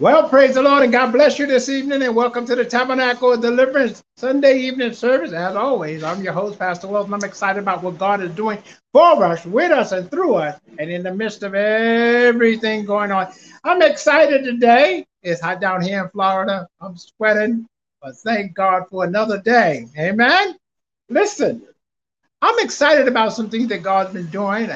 Well, praise the Lord and God bless you this evening and welcome to the Tabernacle of Deliverance Sunday evening service. As always, I'm your host, Pastor Wells, and I'm excited about what God is doing for us, with us, and through us, and in the midst of everything going on. I'm excited today. It's hot down here in Florida. I'm sweating, but thank God for another day. Amen. Listen, I'm excited about some things that God's been doing.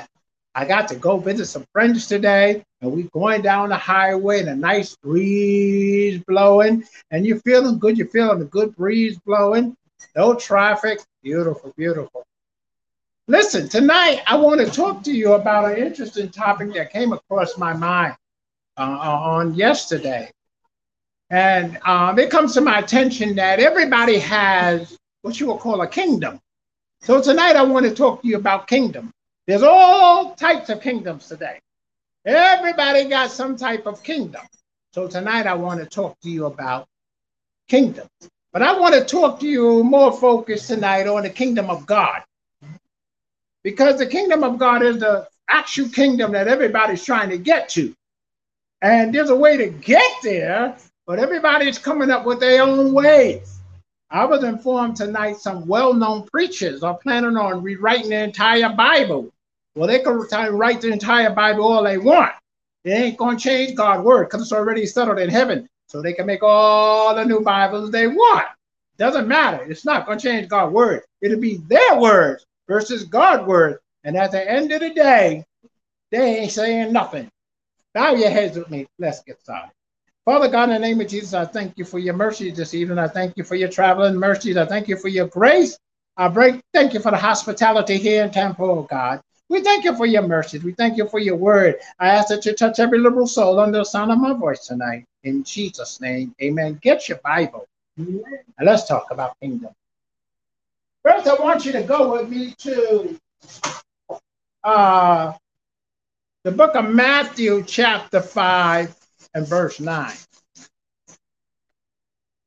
I got to go visit some friends today, and we're going down the highway and a nice breeze blowing, and you're feeling good. You're feeling a good breeze blowing. No traffic. Beautiful, beautiful. Listen, tonight I want to talk to you about an interesting topic that came across my mind uh, on yesterday. And um, it comes to my attention that everybody has what you would call a kingdom. So tonight I want to talk to you about kingdom. There's all types of kingdoms today. Everybody got some type of kingdom. So tonight I want to talk to you about kingdoms. But I want to talk to you more focused tonight on the kingdom of God. Because the kingdom of God is the actual kingdom that everybody's trying to get to. And there's a way to get there, but everybody's coming up with their own ways. I was informed tonight some well-known preachers are planning on rewriting the entire Bible well, they can write the entire Bible all they want. It ain't going to change God's word because it's already settled in heaven. So they can make all the new Bibles they want. Doesn't matter. It's not going to change God's word. It'll be their words versus God's word. And at the end of the day, they ain't saying nothing. Bow your heads with me. Let's get started. Father God, in the name of Jesus, I thank you for your mercy this evening. I thank you for your traveling mercies. I thank you for your grace. I break, thank you for the hospitality here in Temple, oh God. We thank you for your mercies. We thank you for your word. I ask that you touch every liberal soul under the sound of my voice tonight. In Jesus' name, amen. Get your Bible. And let's talk about kingdom. First, I want you to go with me to uh, the book of Matthew, chapter 5, and verse 9.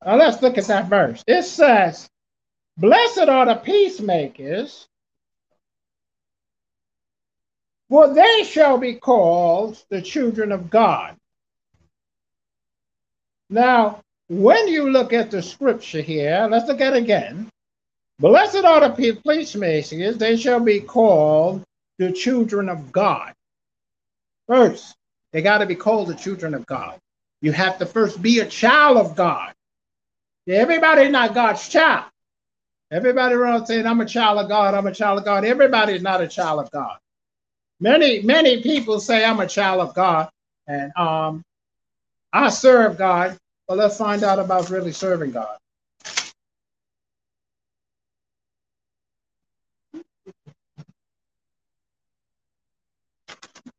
Now, let's look at that verse. It says, Blessed are the peacemakers, for they shall be called the children of God. Now, when you look at the scripture here, let's look at it again. Blessed are the peacemakers, they shall be called the children of God. First, they got to be called the children of God. You have to first be a child of God. Everybody's not God's child. Everybody around saying, I'm a child of God, I'm a child of God. Everybody's not a child of God. Many, many people say I'm a child of God and um, I serve God, but let's find out about really serving God.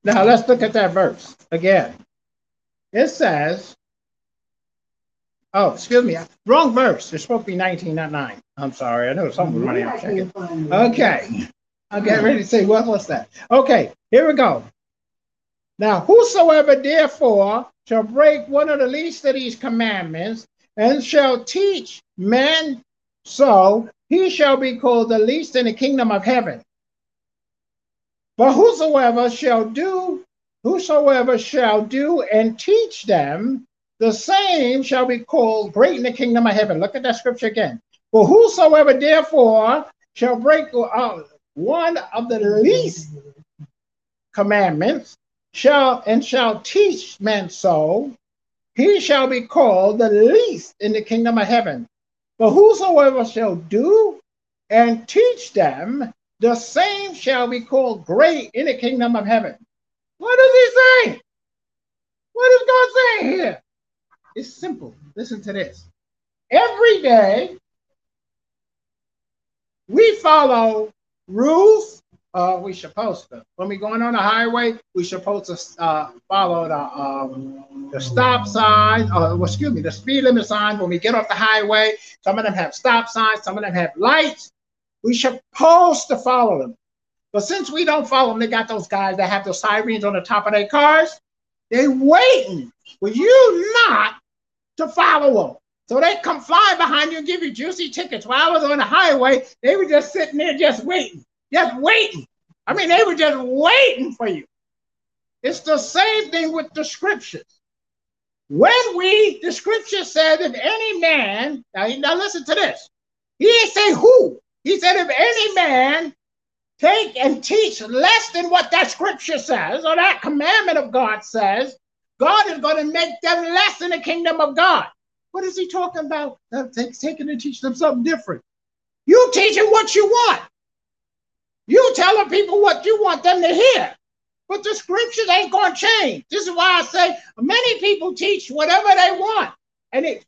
Now let's look at that verse again. It says, oh, excuse me, wrong verse. It's supposed to be 19, not 9. I'm sorry. I know something running. I'm checking. Okay. Getting ready to say, what was that? Okay, here we go. Now, whosoever therefore shall break one of the least of these commandments and shall teach men so, he shall be called the least in the kingdom of heaven. But whosoever shall do, whosoever shall do and teach them, the same shall be called great in the kingdom of heaven. Look at that scripture again. For whosoever therefore shall break, uh, one of the least commandments shall and shall teach men so, he shall be called the least in the kingdom of heaven. But whosoever shall do and teach them, the same shall be called great in the kingdom of heaven. What does he say? What is God saying here? It's simple. Listen to this. Every day, we follow rules uh, we supposed to. When we going on the highway, we supposed to uh, follow the um, the stop sign, or well, excuse me, the speed limit sign. When we get off the highway, some of them have stop signs, some of them have lights. We supposed to follow them. But since we don't follow them, they got those guys that have those sirens on the top of their cars. They waiting for you not to follow them. So they come fly behind you and give you juicy tickets. While I was on the highway, they were just sitting there just waiting, just waiting. I mean, they were just waiting for you. It's the same thing with the scriptures. When we, the scripture said, if any man, now, now listen to this. He didn't say who. He said, if any man take and teach less than what that scripture says or that commandment of God says, God is going to make them less in the kingdom of God. What is he talking about? Taking and teach them something different. You teaching what you want. You telling people what you want them to hear. But the scriptures ain't going to change. This is why I say many people teach whatever they want. And it,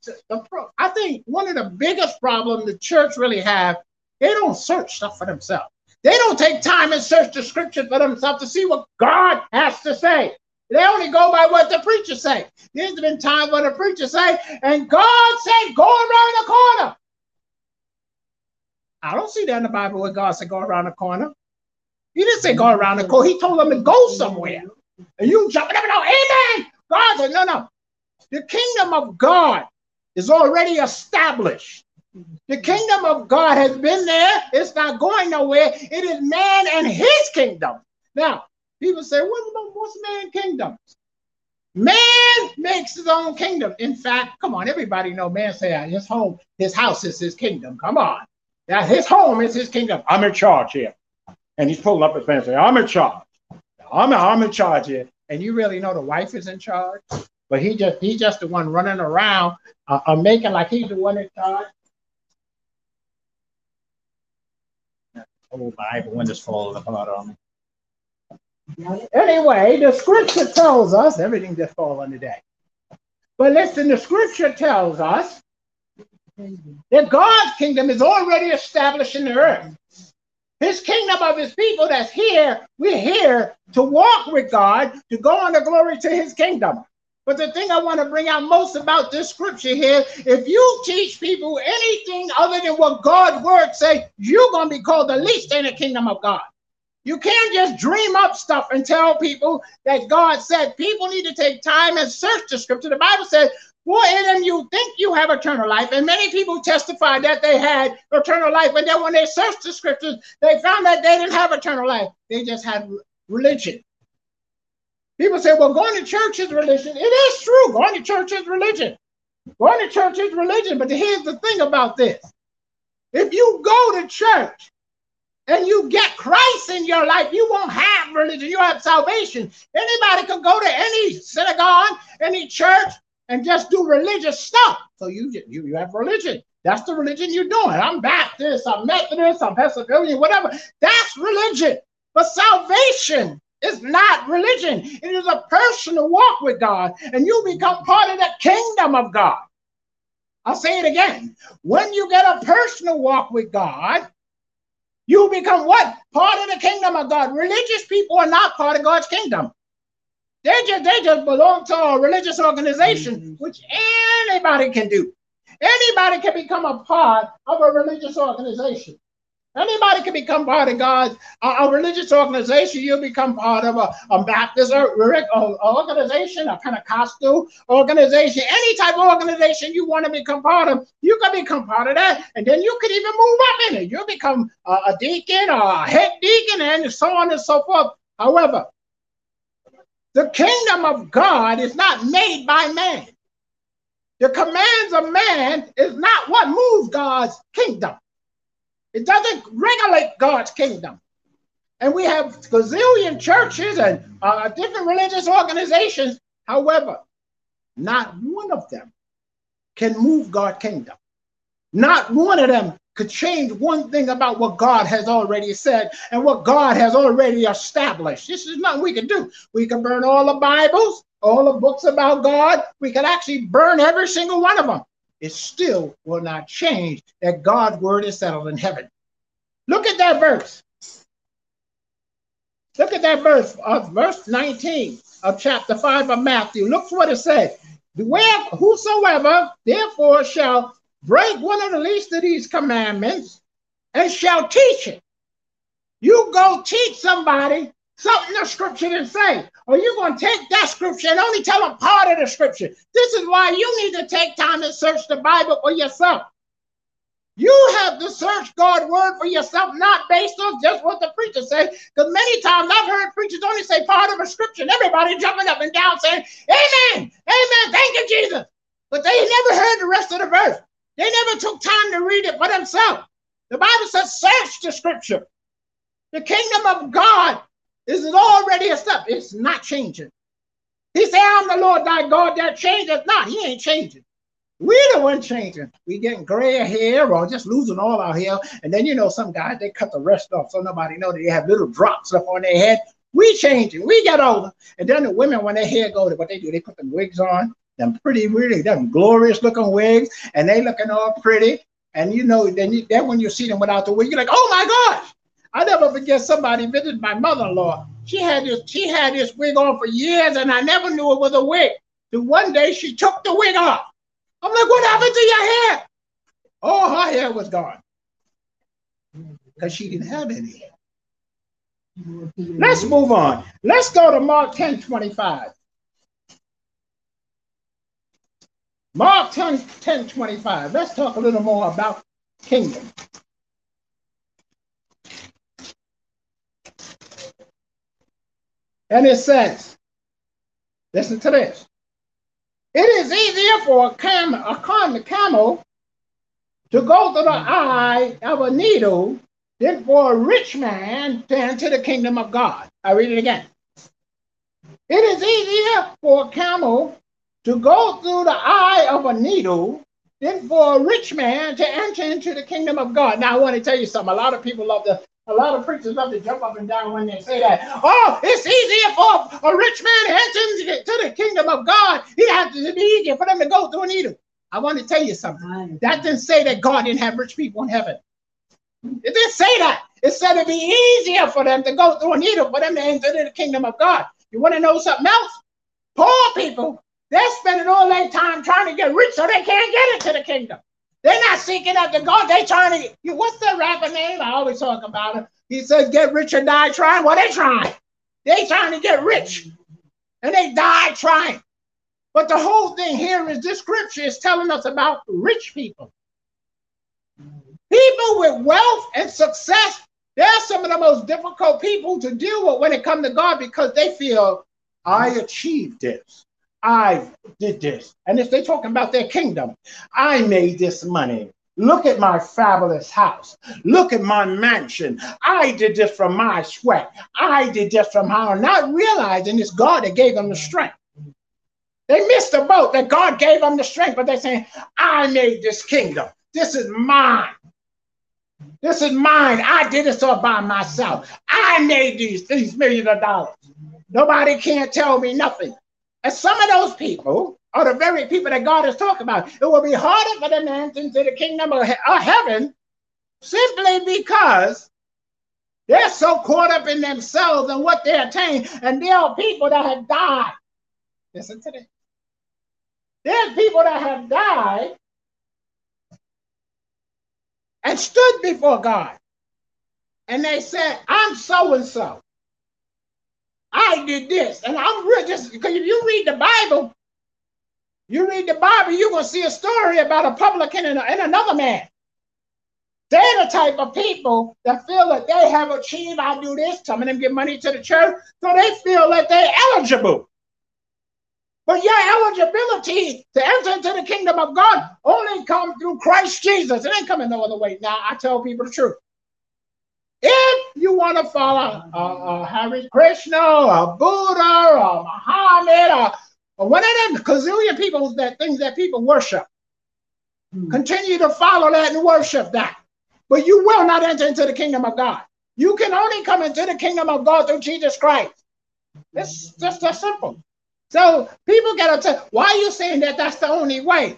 I think one of the biggest problems the church really have, they don't search stuff for themselves. They don't take time and search the scripture for themselves to see what God has to say. They only go by what the preacher say. There's been times when the preacher say, and God said, go around the corner. I don't see that in the Bible where God said, go around the corner. He didn't say go around the corner. He told them to go somewhere. And you jumping up and down, amen. God said, no, no. The kingdom of God is already established. The kingdom of God has been there. It's not going nowhere. It is man and his kingdom. Now, people say, what, what's man kingdoms? Man makes his own kingdom. In fact, come on, everybody know man say his home, his house is his kingdom. Come on. Now his home is his kingdom. I'm in charge here. And he's pulling up his pants and saying, I'm in charge. I'm, I'm in charge here. And you really know the wife is in charge, but he just he's just the one running around uh, uh, making like he's the one in charge. whole Bible when it's falling apart on me. Anyway, the scripture tells us everything just falling today. But listen, the scripture tells us that God's kingdom is already established in the earth. His kingdom of his people that's here, we're here to walk with God, to go on the glory to his kingdom. But the thing I want to bring out most about this scripture here, if you teach people anything other than what God's word say, you're going to be called the least in the kingdom of God. You can't just dream up stuff and tell people that God said. People need to take time and search the scripture. The Bible says, for in them you think you have eternal life. And many people testify that they had eternal life. But then when they searched the scriptures, they found that they didn't have eternal life. They just had religion. People say, well, going to church is religion. It is true. Going to church is religion. Going to church is religion. But here's the thing about this if you go to church and you get Christ in your life, you won't have religion. You have salvation. Anybody can go to any synagogue, any church, and just do religious stuff. So you, you, you have religion. That's the religion you're doing. I'm Baptist, I'm Methodist, I'm Presbyterian, whatever. That's religion. But salvation is not religion. It is a personal walk with God, and you become part of the kingdom of God. I'll say it again. When you get a personal walk with God, you become what? Part of the kingdom of God. Religious people are not part of God's kingdom. They just they just belong to a religious organization, mm-hmm. which anybody can do. Anybody can become a part of a religious organization. Anybody can become part of God's a, a religious organization. You become part of a, a Baptist or, organization, a Pentecostal organization, any type of organization you want to become part of. You can become part of that, and then you can even move up in it. You become a, a deacon or a head deacon, and so on and so forth. However, the kingdom of God is not made by man. The commands of man is not what moves God's kingdom. It doesn't regulate God's kingdom. And we have gazillion churches and uh, different religious organizations. However, not one of them can move God's kingdom. Not one of them could change one thing about what God has already said and what God has already established. This is nothing we can do. We can burn all the Bibles, all the books about God. We can actually burn every single one of them it still will not change that God's word is settled in heaven. Look at that verse. Look at that verse of verse 19 of chapter 5 of Matthew. Look what it says. Where whosoever therefore shall break one of the least of these commandments and shall teach it. You go teach somebody something the scripture didn't say. Or you're going to take that scripture and only tell them part of the scripture. This is why you need to take time to search the Bible for yourself. You have to search God's word for yourself, not based on just what the preacher said. Because many times I've heard preachers only say part of a scripture, and everybody jumping up and down saying, Amen, Amen, thank you, Jesus. But they never heard the rest of the verse. They never took time to read it for themselves. The Bible says, search the scripture. The kingdom of God is already a established. It's not changing. He said, I'm the Lord thy God that changes not. He ain't changing. We're the one changing. We getting gray hair or just losing all our hair. And then you know some guys they cut the rest off so nobody know they have little drops up on their head. We changing. We get older. And then the women, when their hair go, to what they do, they put them wigs on, them pretty, really, them glorious looking wigs, and they looking all pretty. And you know, then you, then when you see them without the wig, you're like, oh my gosh. I never forget somebody visited my mother-in-law. She had this, she had this wig on for years, and I never knew it was a wig. Till one day she took the wig off. I'm like, what happened to your hair? Oh, her hair was gone. Because she didn't have any. Let's move on. Let's go to Mark 10 25. Mark 10, 10 25. Let's talk a little more about kingdom. And it says, listen to this. It is easier for a, cam- a camel to go through the eye of a needle than for a rich man to enter the kingdom of God. I read it again. It is easier for a camel to go through the eye of a needle than for a rich man to enter into the kingdom of God. Now, I want to tell you something. A lot of people love to, a lot of preachers love to jump up and down when they say that. Oh, it's easier for a rich man to enter into the kingdom of God. He has to be easier for them to go through a needle. I want to tell you something. That didn't say that God didn't have rich people in heaven. It didn't say that. It said it'd be easier for them to go through a needle for them to enter the kingdom of God. You want to know something else? Poor people they're spending all their time trying to get rich so they can't get into the kingdom. They're not seeking after God. They're trying to. What's the rapper name? I always talk about him. He says, "Get rich or die trying." Well, they trying. They trying to get rich, and they die trying. But the whole thing here is this scripture is telling us about rich people. People with wealth and success, they're some of the most difficult people to deal with when it comes to God because they feel, I achieved this. I did this. And if they're talking about their kingdom, I made this money. Look at my fabulous house. Look at my mansion. I did this from my sweat. I did this from how, not realizing it's God that gave them the strength. They missed the boat that God gave them the strength, but they're saying, I made this kingdom. This is mine. This is mine. I did this all by myself. I made these, these millions of dollars. Nobody can't tell me nothing. And some of those people oh. are the very people that God is talking about. It will be harder for them to enter into the kingdom of, of heaven simply because they're so caught up in themselves and what they attain. And there are people that have died. Listen to this. There's people that have died and stood before God. And they said, I'm so and so. I did this. And I'm real just because if you read the Bible, you read the Bible, you're to see a story about a publican and, and another man. They're the type of people that feel that they have achieved, I do this, some of them give money to the church, so they feel that they're eligible. But your eligibility to enter into the kingdom of God only comes through Christ Jesus. It ain't coming no other way. Now, I tell people the truth. If you want to follow uh, uh, Hare Krishna or Buddha or Muhammad or, or one of them gazillion people that things that people worship, hmm. continue to follow that and worship that. But you will not enter into the kingdom of God. You can only come into the kingdom of God through Jesus Christ. It's just that simple. So people get upset. Why are you saying that that's the only way?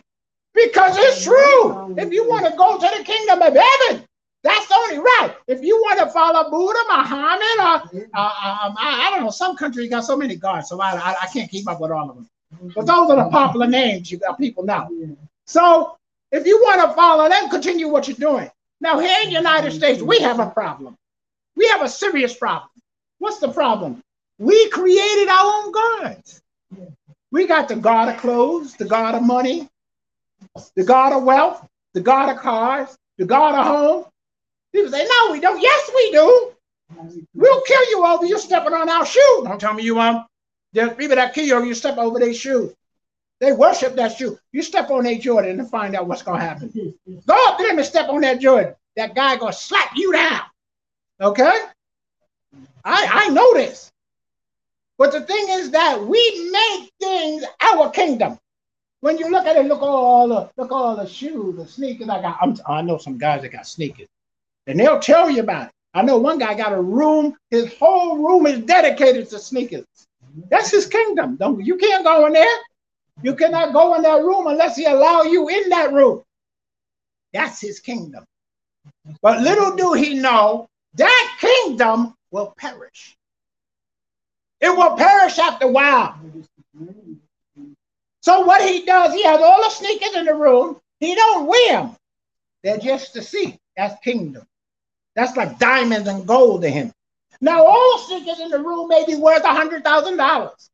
Because it's true. If you want to go to the kingdom of heaven, that's the only right. If you want to follow Buddha, Muhammad, or uh, um, I, I, don't know, some countries got so many gods, so I, I, I, can't keep up with all of them. But those are the popular names you got people know. So if you want to follow them, continue what you're doing. Now here in the United States, we have a problem. We have a serious problem. What's the problem? We created our own gods. We got the god of clothes, the god of money, the god of wealth, the god of cars, the god of home, People say, no, we don't. Yes, we do. We'll kill you over you stepping on our shoe. Don't tell me you won't. There's people that kill you over you step over their shoe. They worship that shoe. You step on a Jordan and find out what's gonna happen. Go up there and step on that Jordan. That guy gonna slap you down. Okay? I I know this. But the thing is that we make things our kingdom. When you look at it, look all the look all the shoes, the sneakers I got. I'm, i know some guys that got sneakers, and they'll tell you about it. I know one guy got a room. His whole room is dedicated to sneakers. That's his kingdom. Don't you can't go in there. You cannot go in that room unless he allow you in that room. That's his kingdom. But little do he know that kingdom will perish. It will perish after a while. So what he does, he has all the sneakers in the room. He don't wear them. They're just to see. That's kingdom. That's like diamonds and gold to him. Now all sneakers in the room may be worth a hundred thousand dollars.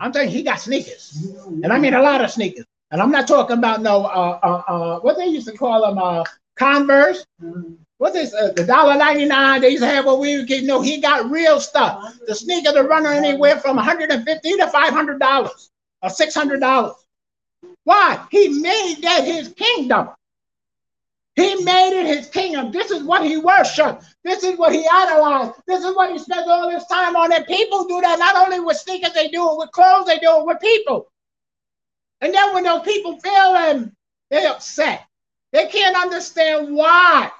I'm saying he got sneakers, and I mean a lot of sneakers. And I'm not talking about no uh uh, uh what they used to call them uh Converse. What's this? Uh, the dollar ninety nine they used to have what we get. No, he got real stuff. The sneakers are running anywhere from 150 to 500 dollars or 600 dollars. Why? He made that his kingdom. He made it his kingdom. This is what he worshiped. This is what he idolized. This is what he spends all his time on. And people do that not only with sneakers, they do it with clothes, they do it with people. And then when those people feel them, they're upset. They can't understand why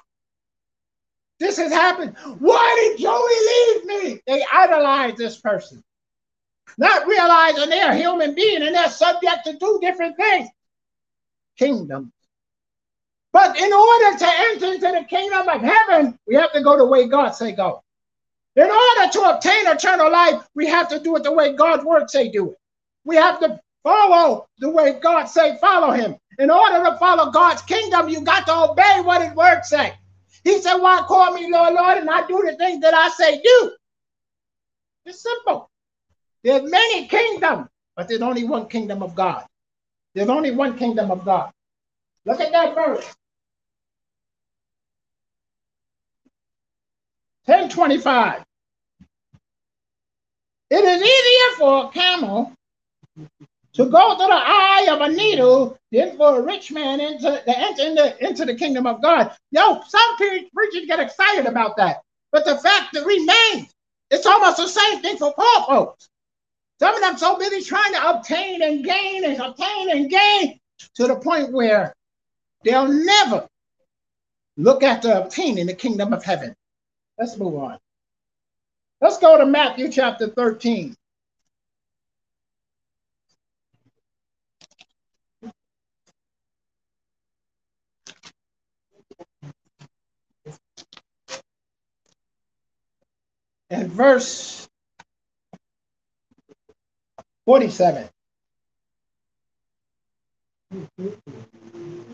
this has happened. Why did Joey leave me? They idolize this person, not realizing they're a human being and they're subject to two different things. Kingdom but in order to enter into the kingdom of heaven, we have to go the way God say go. In order to obtain eternal life, we have to do it the way God's word say do it. We have to follow the way God say follow him. In order to follow God's kingdom, you got to obey what his word say. He said, why call me Lord, Lord, and I do the things that I say do. It's simple. There's many kingdoms, but there's only one kingdom of God. There's only one kingdom of God. Look at that verse. 1025. It is easier for a camel to go through the eye of a needle than for a rich man into to enter into, into the kingdom of God. Yo, some preachers get excited about that. But the fact that remains, it's almost the same thing for poor folks. Some of them so busy trying to obtain and gain and obtain and gain to the point where they'll never look after obtaining the kingdom of heaven. Let's move on. Let's go to Matthew chapter 13. And verse 47.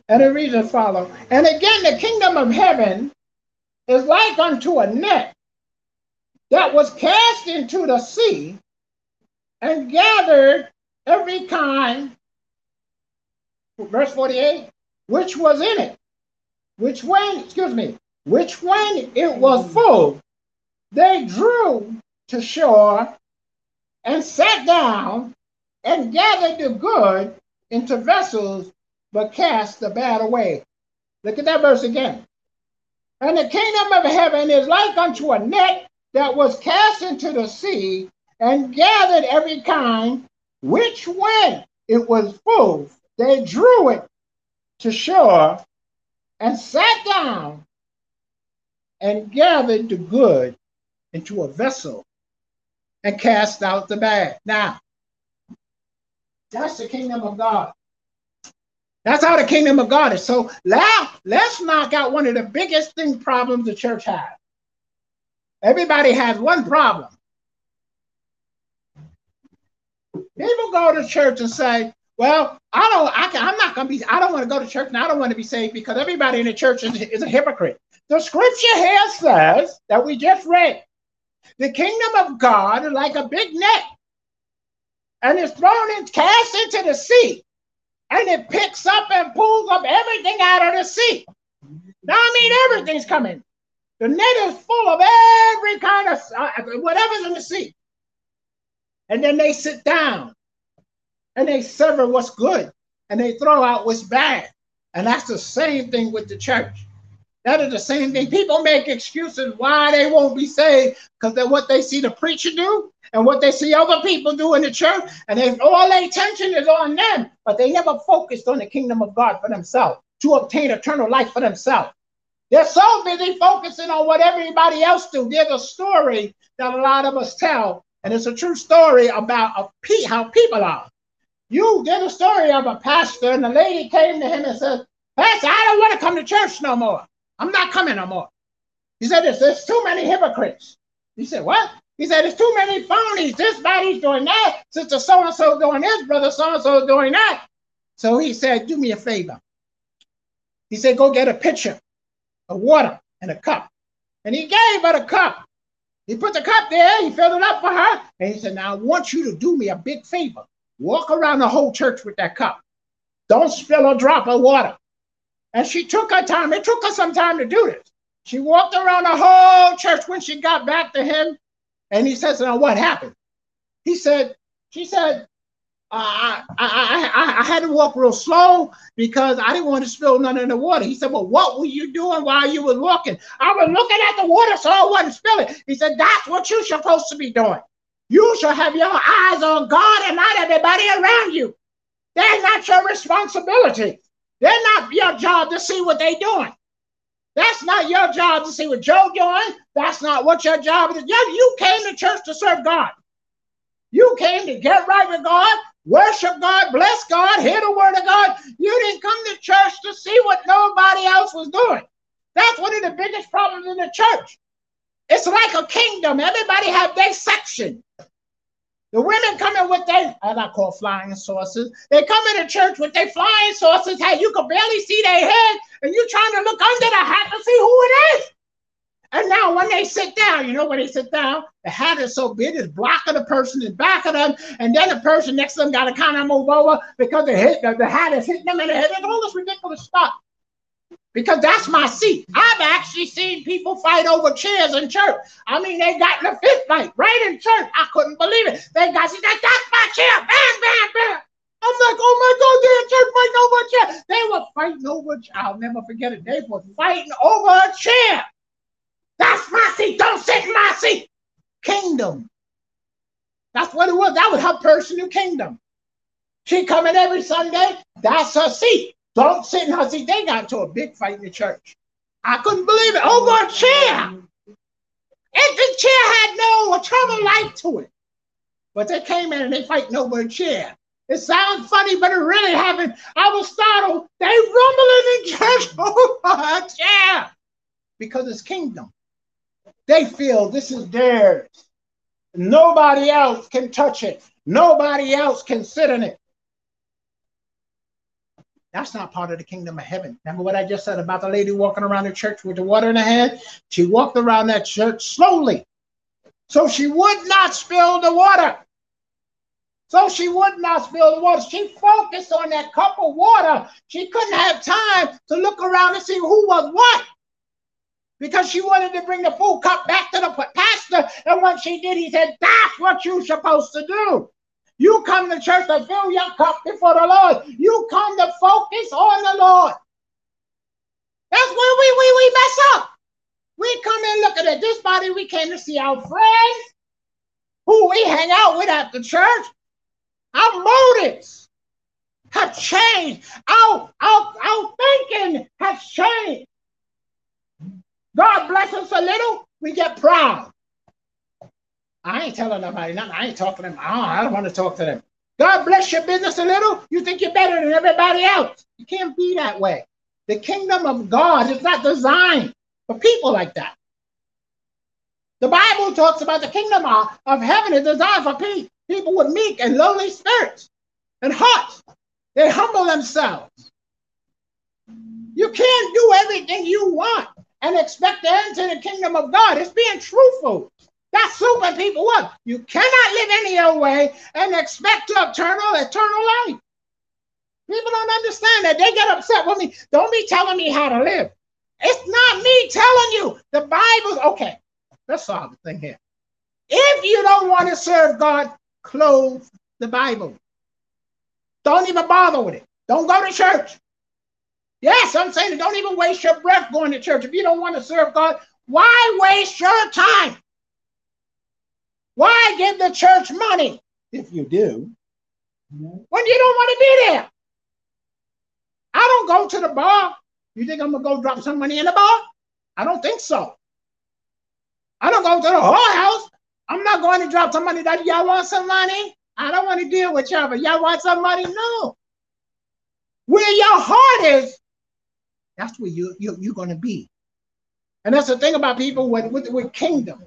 And it reads as follows. And again, the kingdom of heaven is like unto a net that was cast into the sea and gathered every kind, verse 48, which was in it, which when, excuse me, which when it was full, they drew to shore and sat down and gathered the good into vessels, but cast the bad away. Look at that verse again. And the kingdom of heaven is like unto a net that was cast into the sea and gathered every kind, which when it was full, they drew it to shore and sat down and gathered the good into a vessel and cast out the bad. Now, that's the kingdom of God. That's how the kingdom of God is. So now let's knock out one of the biggest thing problems the church has. Everybody has one problem. People go to church and say, "Well, I don't. I can, I'm not going to be. I don't want to go to church, and I don't want to be saved because everybody in the church is, is a hypocrite." The scripture here says that we just read, the kingdom of God is like a big net, and it's thrown and cast into the sea and it picks up and pulls up everything out of the sea. Now, I mean, everything's coming. The net is full of every kind of uh, whatever's in the sea. And then they sit down and they sever what's good and they throw out what's bad. And that's the same thing with the church. That is the same thing. People make excuses why they won't be saved because what they see the preacher do and what they see other people do in the church. And they, all their attention is on them, but they never focused on the kingdom of God for themselves to obtain eternal life for themselves. They're so busy focusing on what everybody else do. There's a story that a lot of us tell, and it's a true story about a pe- how people are. You did a story of a pastor, and the lady came to him and said, Pastor, I don't want to come to church no more. I'm not coming no more. He said, there's too many hypocrites. He said, what? He said, there's too many phonies. This body's doing that. Sister so-and-so doing this. Brother so-and-so doing that. So he said, do me a favor. He said, go get a pitcher of water and a cup. And he gave her the cup. He put the cup there. He filled it up for her. And he said, now I want you to do me a big favor. Walk around the whole church with that cup. Don't spill a drop of water. And she took her time. It took her some time to do this. She walked around the whole church when she got back to him. And he says, Now what happened? He said, She said, I, I, I, I, had to walk real slow because I didn't want to spill none in the water. He said, Well, what were you doing while you were walking? I was looking at the water so I wasn't spilling. He said, That's what you're supposed to be doing. You should have your eyes on God and not everybody around you. That's not your responsibility. They're not your job to see what they're doing. That's not your job to see what Joe doing. That's not what your job is. You came to church to serve God. You came to get right with God, worship God, bless God, hear the word of God. You didn't come to church to see what nobody else was doing. That's one of the biggest problems in the church. It's like a kingdom. Everybody have their section. The women coming with their, I call flying saucers. They come into church with their flying saucers. Hey, you can barely see their head, and you're trying to look under the hat to see who it is. And now when they sit down, you know when they sit down, the hat is so big, it's blocking the person in back of them, and then the person next to them got to kind of move over because the, hit, the, the hat is hitting them in the head. And all this ridiculous stuff because that's my seat. I've actually seen people fight over chairs in church. I mean, they got in a fist fight right in church. I couldn't believe it. They got, she said, that's my chair. Bang, bang, bang. I'm like, oh my God, they're in church fighting over a chair. They were fighting over, I'll never forget it. They were fighting over a chair. That's my seat. Don't sit in my seat. Kingdom. That's what it was. That was her personal kingdom. She coming every Sunday. That's her seat. Don't sit in her seat. They got into a big fight in the church. I couldn't believe it. Over a chair. And the chair had no eternal life to it. But they came in and they fighting over a chair. It sounds funny, but it really happened. I was startled. They rumbling in church over a chair because it's kingdom. They feel this is theirs. Nobody else can touch it. Nobody else can sit in it. That's not part of the kingdom of heaven. Remember what I just said about the lady walking around the church with the water in her hand? She walked around that church slowly. So she would not spill the water. So she would not spill the water. She focused on that cup of water. She couldn't have time to look around and see who was what. Because she wanted to bring the full cup back to the pastor. And when she did, he said, That's what you're supposed to do. You come to church to fill your cup before the Lord. You come to focus on the Lord. That's where we, we, we mess up. We come in looking at this body. We came to see our friends who we hang out with at the church. Our motives have changed. Our, our, our thinking has changed. God bless us a little, we get proud. I ain't telling nobody nothing. I ain't talking to them. I don't want to talk to them. God bless your business a little. You think you're better than everybody else. You can't be that way. The kingdom of God is not designed for people like that. The Bible talks about the kingdom of heaven is designed for people with meek and lowly spirits and hearts. They humble themselves. You can't do everything you want and expect to enter the kingdom of God. It's being truthful. That's super people what? You cannot live any other way and expect to eternal, eternal life. People don't understand that. They get upset with me. Don't be telling me how to live. It's not me telling you. The Bible's okay. Let's solve the thing here. If you don't want to serve God, close the Bible. Don't even bother with it. Don't go to church. Yes, I'm saying don't even waste your breath going to church. If you don't want to serve God, why waste your time? Why give the church money if you do when you don't want to be there? I don't go to the bar. You think I'm gonna go drop some money in the bar? I don't think so. I don't go to the whorehouse. I'm not going to drop some money that y'all want some money. I don't want to deal with y'all, but y'all want some money? No. Where your heart is, that's where you, you, you're going to be. And that's the thing about people with, with, with kingdom.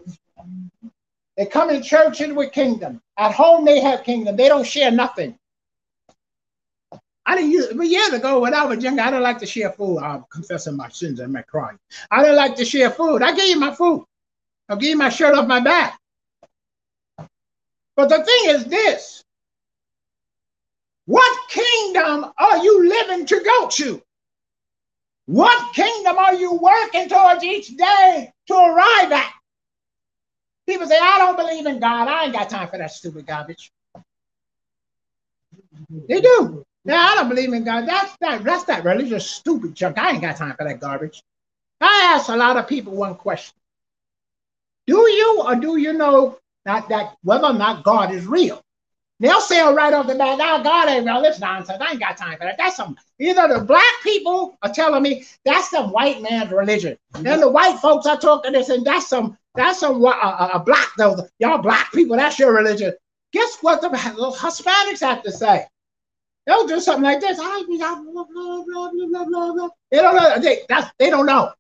They come in church and with kingdom. At home, they have kingdom. They don't share nothing. I didn't use but years ago when I was younger, I didn't like to share food. I'm confessing my sins and my crime. I didn't like to share food. I gave you my food. I'll give you my shirt off my back. But the thing is this what kingdom are you living to go to? What kingdom are you working towards each day to arrive at? People say, I don't believe in God. I ain't got time for that stupid garbage. They do. Now I don't believe in God. That's that that's that religious stupid junk. I ain't got time for that garbage. I ask a lot of people one question. Do you or do you know that, that whether or not God is real? They'll say right off the bat, oh, God ain't real. It's nonsense. I ain't got time for that. That's some either the black people are telling me that's some white man's religion. Then the white folks are talking this and that's some that's uh, uh, uh black those y'all black people. That's your religion. Guess what the Hispanics have to say? They'll do something like this. They don't know. They, that's, they don't know.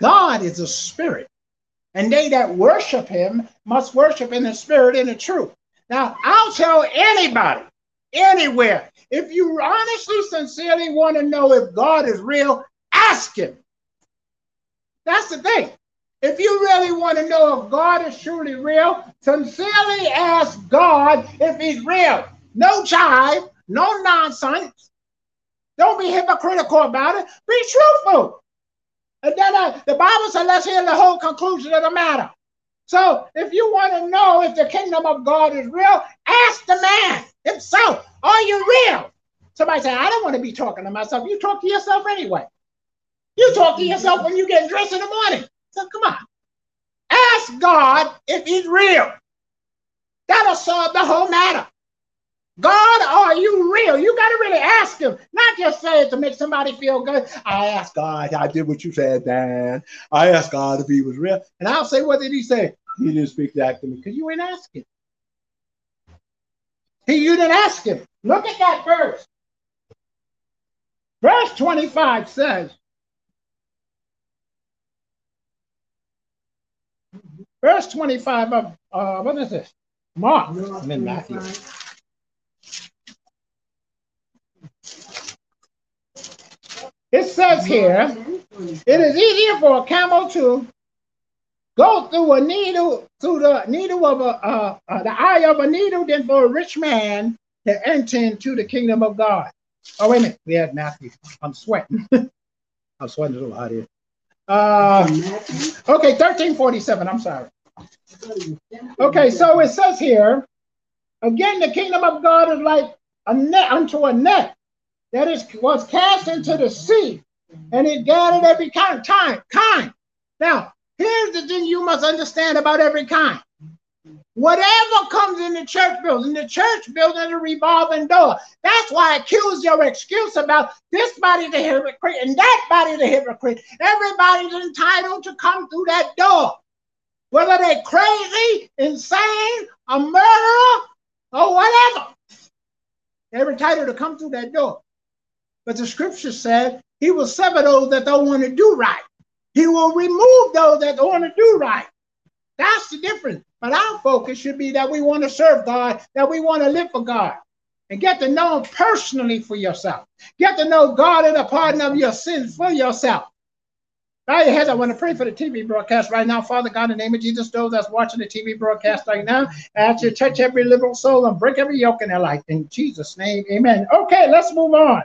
God is a spirit, and they that worship him must worship in the spirit and the truth. Now, I'll tell anybody, anywhere, if you honestly, sincerely want to know if God is real, ask him. That's the thing. If you really want to know if God is truly real, sincerely ask God if he's real. No jive, no nonsense. Don't be hypocritical about it. Be truthful. And then uh, the Bible said, let's hear the whole conclusion of the matter. So if you want to know if the kingdom of God is real, ask the man himself, are you real? Somebody say, I don't want to be talking to myself. You talk to yourself anyway. You talk to yourself when you get dressed in the morning. So come on. Ask God if he's real. That'll solve the whole matter. God, are you real? You got to really ask him, not just say it to make somebody feel good. I asked God, I did what you said, Dan. I asked God if he was real. And I'll say, what did he say? He didn't speak that to me because you ain't asking. He, you didn't ask him. Look at that verse. Verse 25 says, verse 25 of, uh, what is this? Mark. I'm in Matthew. It says here, it is easier for a camel to go through a needle, through the needle of a, uh, uh, the eye of a needle than for a rich man to enter into the kingdom of God. Oh, wait a minute. We had Matthew. I'm sweating. I'm sweating a little hot here. Uh, okay, 1347. I'm sorry. Okay, so it says here, again, the kingdom of God is like a net unto a net that is was cast into the sea, and it gathered every kind time kind. Now, here's the thing you must understand about every kind. Whatever comes in the church building, the church building is a revolving door. That's why I accuse your excuse about this body's a hypocrite and that body's a hypocrite. Everybody's entitled to come through that door. Whether they're crazy, insane, a murderer, or whatever. They're entitled to come through that door. But the scripture said he will sever those that don't want to do right. He will remove those that don't want to do right. That's the difference. But our focus should be that we want to serve God, that we want to live for God, and get to know Him personally for yourself. Get to know God and the pardon of your sins for yourself. Bow your heads. I want to pray for the TV broadcast right now. Father God, in the name of Jesus, those that's watching the TV broadcast right now, ask you to touch every liberal soul and break every yoke in their life. In Jesus' name, amen. Okay, let's move on.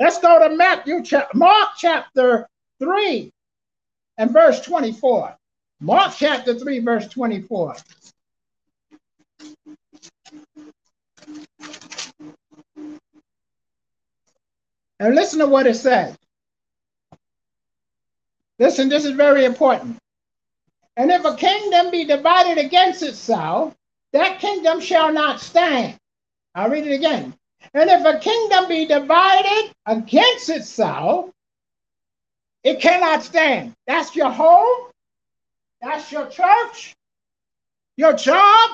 Let's go to Matthew, Mark chapter 3 and verse 24. Mark chapter 3, verse 24. And listen to what it says. Listen, this is very important. And if a kingdom be divided against itself, that kingdom shall not stand. I'll read it again. And if a kingdom be divided against itself, it cannot stand. That's your home. That's your church. Your job.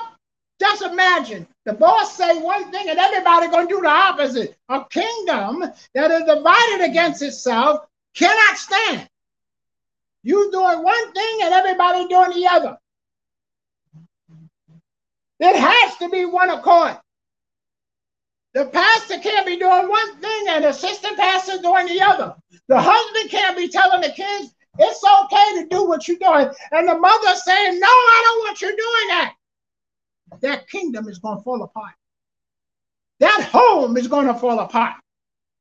Just imagine the boss say one thing and everybody to do the opposite. A kingdom that is divided against itself cannot stand. You doing one thing and everybody doing the other. It has to be one accord. The pastor can't be doing one thing and the assistant pastor doing the other. The husband can't be telling the kids it's okay to do what you're doing. And the mother saying, No, I don't want you doing that. That kingdom is going to fall apart. That home is going to fall apart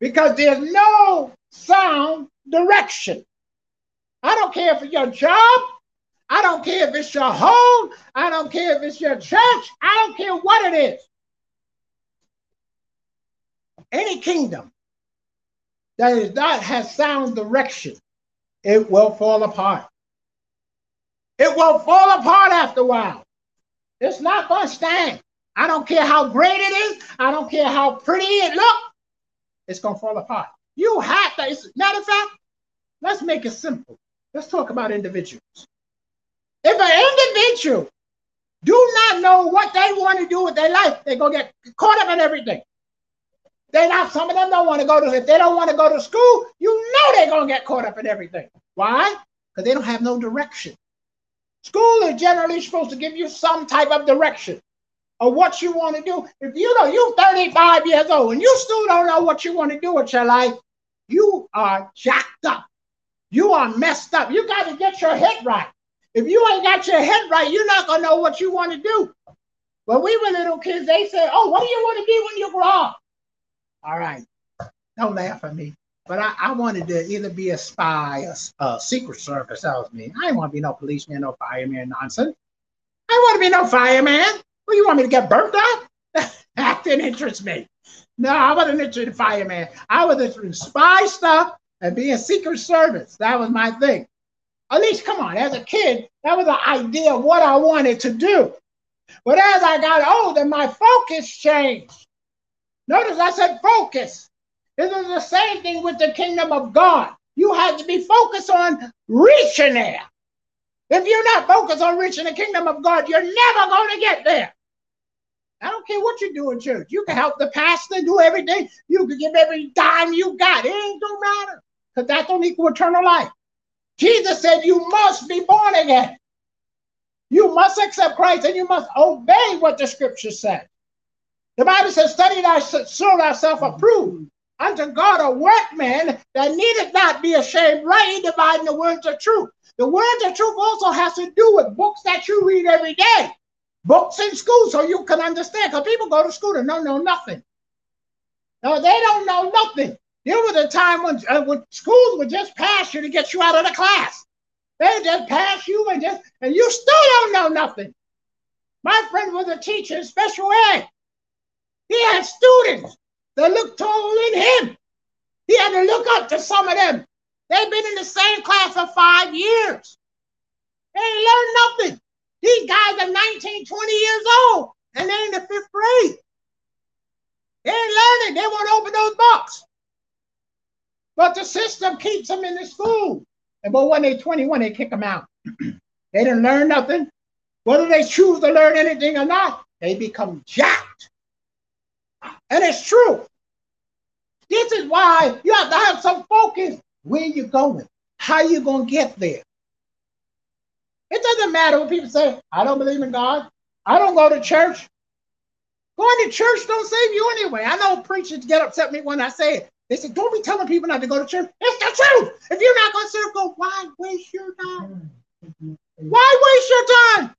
because there's no sound direction. I don't care if it's your job. I don't care if it's your home. I don't care if it's your church. I don't care what it is. Any kingdom that is not has sound direction, it will fall apart. It will fall apart after a while. It's not going to stand. I don't care how great it is. I don't care how pretty it looks. It's going to fall apart. You have to. Matter of fact, let's make it simple. Let's talk about individuals. If an individual do not know what they want to do with their life, they're going to get caught up in everything. They're not, some of them don't want to go to, if they don't want to go to school, you know they're to get caught up in everything. Why? Because they don't have no direction. School is generally supposed to give you some type of direction of what you want to do. If you know you're 35 years old and you still don't know what you want to do with your life, you are jacked up. You are messed up. You got to get your head right. If you ain't got your head right, you're not gonna know what you want to do. When we were little kids, they said, "Oh, what do you want to be when you grow up?" All right, don't laugh at me. But I, I wanted to either be a spy, a, a secret service. That was me. I didn't want to be no policeman, no fireman nonsense. I want to be no fireman. Well, you want me to get burnt up? that didn't interest me. No, I wasn't interested in fireman. I was interested in spy stuff and being a secret service. That was my thing. At least, come on, as a kid, that was the idea of what I wanted to do. But as I got older, my focus changed. Notice I said focus. This is the same thing with the kingdom of God. You have to be focused on reaching there. If you're not focused on reaching the kingdom of God, you're never going to get there. I don't care what you do in church. You can help the pastor do everything. You can give every dime you got. It ain't gonna matter because that don't equal eternal life. Jesus said you must be born again. You must accept Christ and you must obey what the scripture said. The Bible says, study thyself, show thyself approved unto God a workman that needeth not be ashamed, rightly dividing the words of truth. The words of truth also has to do with books that you read every day, books in school, so you can understand. Because people go to school and don't know nothing. No, they don't know nothing. There was a time when, uh, when schools would just pass you to get you out of the class. They just pass you and just, and you still don't know nothing. My friend was a teacher in special ed. He had students that looked taller than him. He had to look up to some of them. They've been in the same class for five years. They ain't learned nothing. These guys are 19, 20 years old, and they're in the fifth grade. They ain't learning. They won't open those books. But the system keeps them in the school. And but when they're 21, they kick them out. they didn't learn nothing. Whether they choose to learn anything or not, they become jacked. And it's true. This is why you have to have some focus. Where you going? How you going to get there? It doesn't matter what people say, I don't believe in God. I don't go to church. Going to church don't save you anyway. I know preachers get upset me when I say it. They say, don't be telling people not to go to church. It's the truth. If you're not going to serve why waste your time? Why waste your time?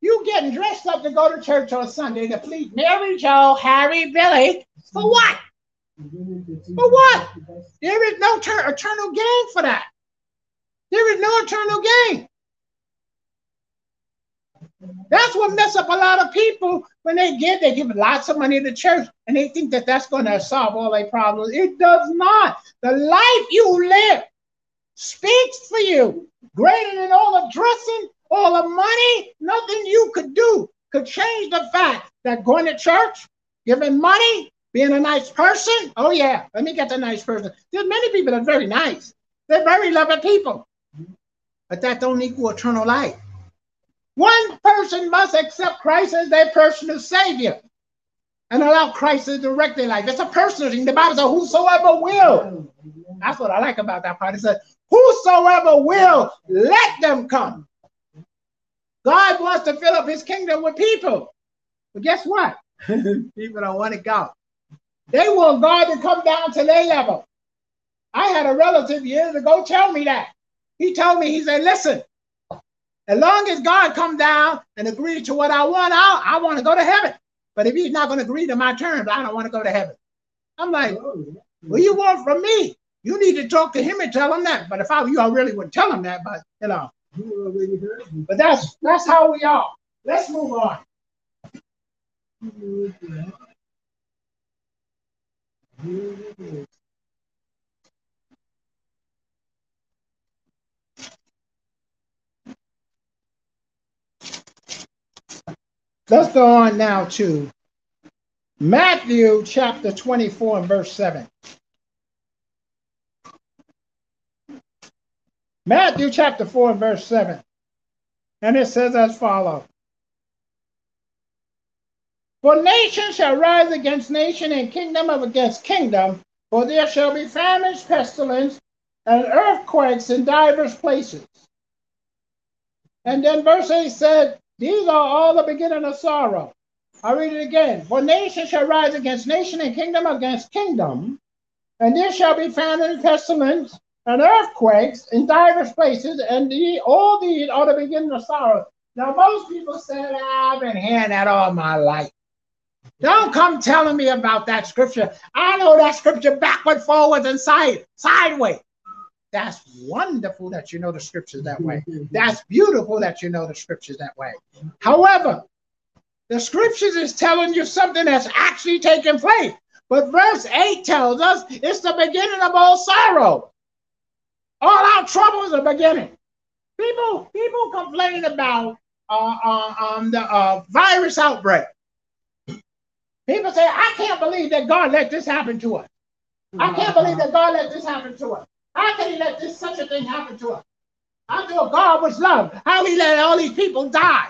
You getting dressed up to go to church on Sunday to please Mary Joe, Harry, Billy. For what? For what? There is no ter- eternal gain for that. There is no eternal gain. That's what mess up a lot of people when they give. They give lots of money to church and they think that that's going to solve all their problems. It does not. The life you live speaks for you. Greater than all the dressing, all the money, nothing you could do could change the fact that going to church, giving money, being a nice person. Oh, yeah, let me get the nice person. There's many people that are very nice. They're very loving people. But that don't equal eternal life. One person must accept Christ as their personal savior and allow Christ to direct their life. It's a personal thing. The Bible says, Whosoever will. That's what I like about that part. It says, Whosoever will, let them come. God wants to fill up his kingdom with people. But guess what? people don't want to go. They want God to come down to their level. I had a relative years ago tell me that. He told me, he said, listen, as long as God come down and agree to what I want, I, I want to go to heaven. But if he's not going to agree to my terms, I don't want to go to heaven. I'm like, what you want from me? You need to talk to him and tell him that. But if I were you, I really wouldn't tell him that. But you know, but that's that's how we are. Let's move on. Let's go on now to Matthew chapter 24 and verse 7. Matthew chapter 4 and verse 7. And it says as follows. For nation shall rise against nation and kingdom of against kingdom, for there shall be famines, pestilence, and earthquakes in divers places. And then verse 8 said, these are all the beginning of sorrow. I read it again. For nation shall rise against nation and kingdom against kingdom, and there shall be famine, pestilence, and earthquakes in divers places, and the, all these are the beginning of sorrow. Now, most people said, I've been hearing that all my life. Don't come telling me about that scripture. I know that scripture backward, forward, and side, sideways. That's wonderful that you know the scriptures that way. That's beautiful that you know the scriptures that way. However, the scriptures is telling you something that's actually taking place. But verse 8 tells us it's the beginning of all sorrow. All our troubles are beginning. People, people complain about uh, uh, um, the uh, virus outbreak. People say, I can't believe that God let this happen to us. I can't believe that God let this happen to us. How can he let this such a thing happen to us? I thought God was love. How he let all these people die?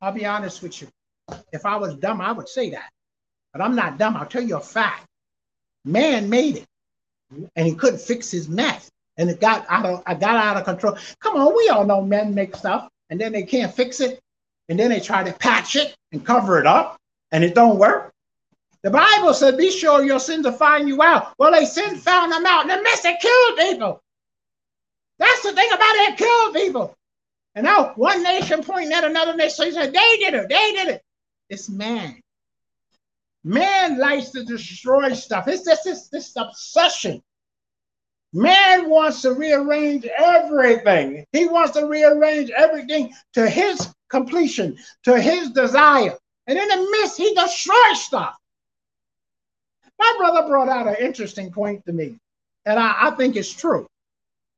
I'll be honest with you. If I was dumb, I would say that. But I'm not dumb. I'll tell you a fact. Man made it, and he couldn't fix his mess, and it got out of I got out of control. Come on, we all know men make stuff, and then they can't fix it, and then they try to patch it and cover it up, and it don't work. The Bible said, be sure your sins will find you out. Well, they sin found them out, and the mess it killed people. That's the thing about it, killed people. And now one nation pointing at another nation said, they did it, they did it. It's man. Man likes to destroy stuff. It's just this, this obsession. Man wants to rearrange everything. He wants to rearrange everything to his completion, to his desire. And in the midst, he destroys stuff. My brother brought out an interesting point to me, and I, I think it's true.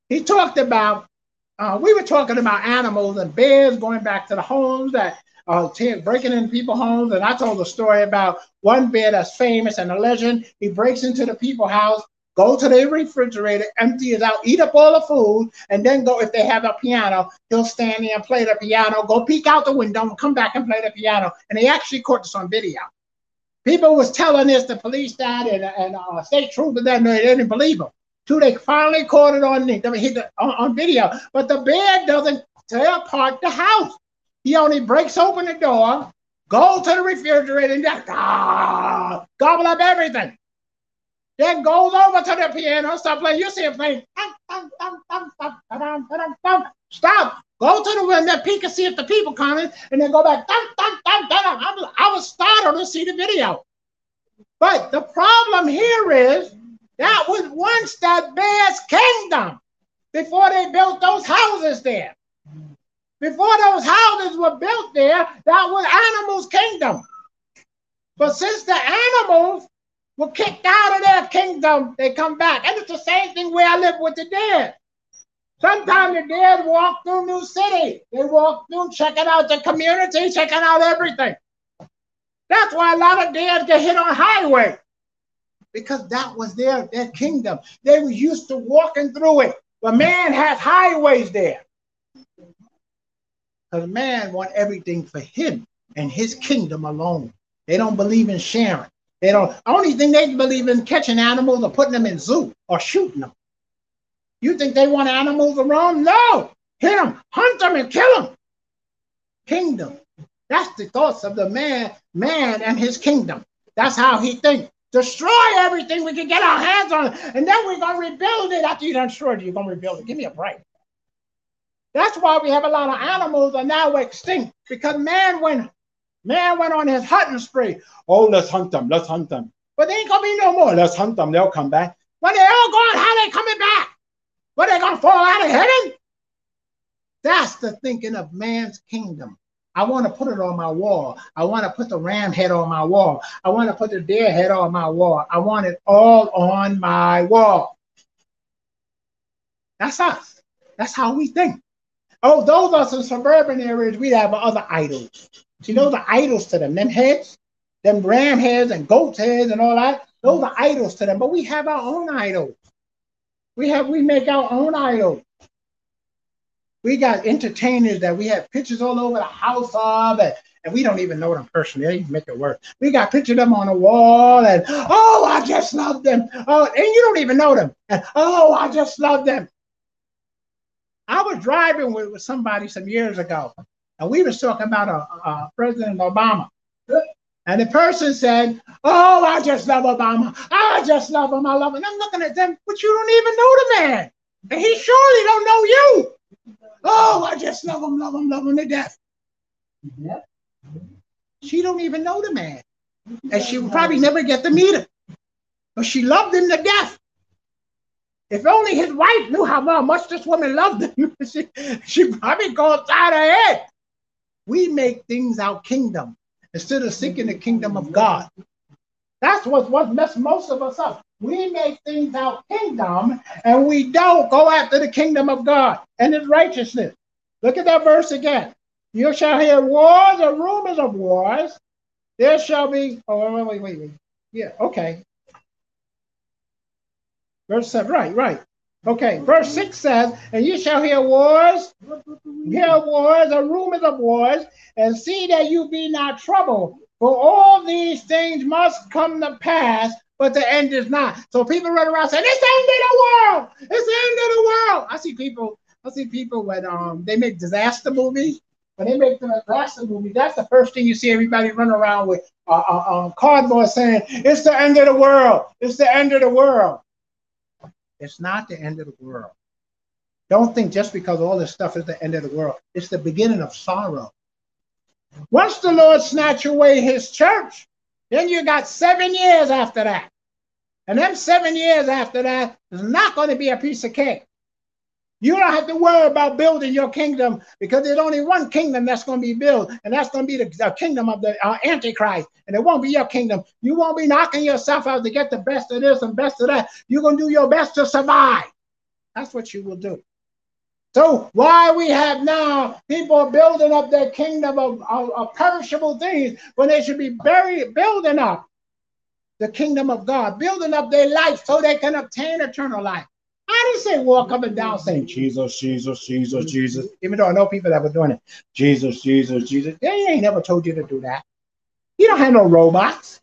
He talked about, uh, we were talking about animals and bears going back to the homes that uh, breaking into people's homes. And I told a story about one bear that's famous and a legend. He breaks into the people's house, go to the refrigerator, empty it out, eat up all the food, and then go, if they have a piano, he'll stand there and play the piano, go peek out the window and come back and play the piano. And he actually caught this on video. People was telling this, the police that, and, and uh, state troopers that they didn't believe them. Till they finally caught it on, the, on, on video. But the bear doesn't tear apart the house. He only breaks open the door, goes to the refrigerator, and just ah, gobble up everything. Then goes over to the piano, start playing. You see him playing. Stop. Go to the window, peek and see if the people coming, and then go back. Dun, dun, dun, dun. I, was, I was startled to see the video. But the problem here is that was once that bear's kingdom before they built those houses there. Before those houses were built there, that was animals' kingdom. But since the animals were kicked out of their kingdom, they come back. And it's the same thing where I live with the dead. Sometimes the dead walk through New City. They walk through checking out the community, checking out everything. That's why a lot of dead get hit on highway. Because that was their, their kingdom. They were used to walking through it. But man has highways there. Because man want everything for him and his kingdom alone. They don't believe in sharing. They don't. Only thing they believe in catching animals or putting them in zoo or shooting them. You think they want animals around? No. Hit them, hunt them, and kill them. Kingdom. That's the thoughts of the man, man and his kingdom. That's how he thinks. Destroy everything we can get our hands on, and then we're gonna rebuild it. After you done destroyed it, you're gonna rebuild it. Give me a break. That's why we have a lot of animals are now extinct because man went man went on his hunting spree. Oh, let's hunt them, let's hunt them. But they ain't gonna be no more. Let's hunt them, they'll come back. When they're all gone, how they coming back? But they're gonna fall out of heaven? That's the thinking of man's kingdom. I want to put it on my wall. I want to put the ram head on my wall. I want to put the deer head on my wall. I want it all on my wall. That's us. That's how we think. Oh, those are some suburban areas. We have other idols. See, those are idols to them. Them heads, them ram heads and goat heads and all that. Those are idols to them. But we have our own idols. We have we make our own idols. We got entertainers that we have pictures all over the house of, and, and we don't even know them personally. They make it work. We got pictures of them on the wall, and oh, I just love them. Oh, and you don't even know them. And, oh, I just love them. I was driving with, with somebody some years ago, and we was talking about a, a President Obama. And the person said, Oh, I just love Obama. I just love him. I love him. And I'm looking at them, but you don't even know the man. And he surely don't know you. Oh, I just love him, love him, love him to death. She don't even know the man. And she would probably never get to meet him. But she loved him to death. If only his wife knew how much this woman loved him, she, she probably go inside her head. We make things our kingdom instead of seeking the kingdom of God. That's what, what messed most of us up. We make things our kingdom and we don't go after the kingdom of God and his righteousness. Look at that verse again. You shall hear wars or rumors of wars. There shall be, oh, wait, wait, wait, wait. Yeah, okay. Verse 7, right, right. Okay, verse 6 says, And you shall hear wars, hear wars or rumors of wars, and see that you be not troubled. For all these things must come to pass, but the end is not. So people run around saying, It's the end of the world! It's the end of the world! I see people, I see people when um they make disaster movies. When they make the disaster movie, that's the first thing you see everybody run around with uh, uh, uh, cardboard saying, It's the end of the world. It's the end of the world. It's not the end of the world. Don't think just because all this stuff is the end of the world. It's the beginning of sorrow. Once the Lord snatch away his church, then you got seven years after that. And them seven years after that is not going to be a piece of cake. You don't have to worry about building your kingdom because there's only one kingdom that's going to be built, and that's going to be the, the kingdom of the uh, Antichrist. And it won't be your kingdom. You won't be knocking yourself out to get the best of this and best of that. You're going to do your best to survive. That's what you will do. So why we have now people building up their kingdom of, of, of perishable things when they should be buried, building up the kingdom of God, building up their life so they can obtain eternal life. I didn't say walk up and down saying Jesus, Jesus, Jesus, mm-hmm. Jesus. Even though I know people that were doing it. Jesus, Jesus, Jesus. They ain't never told you to do that. You don't have no robots.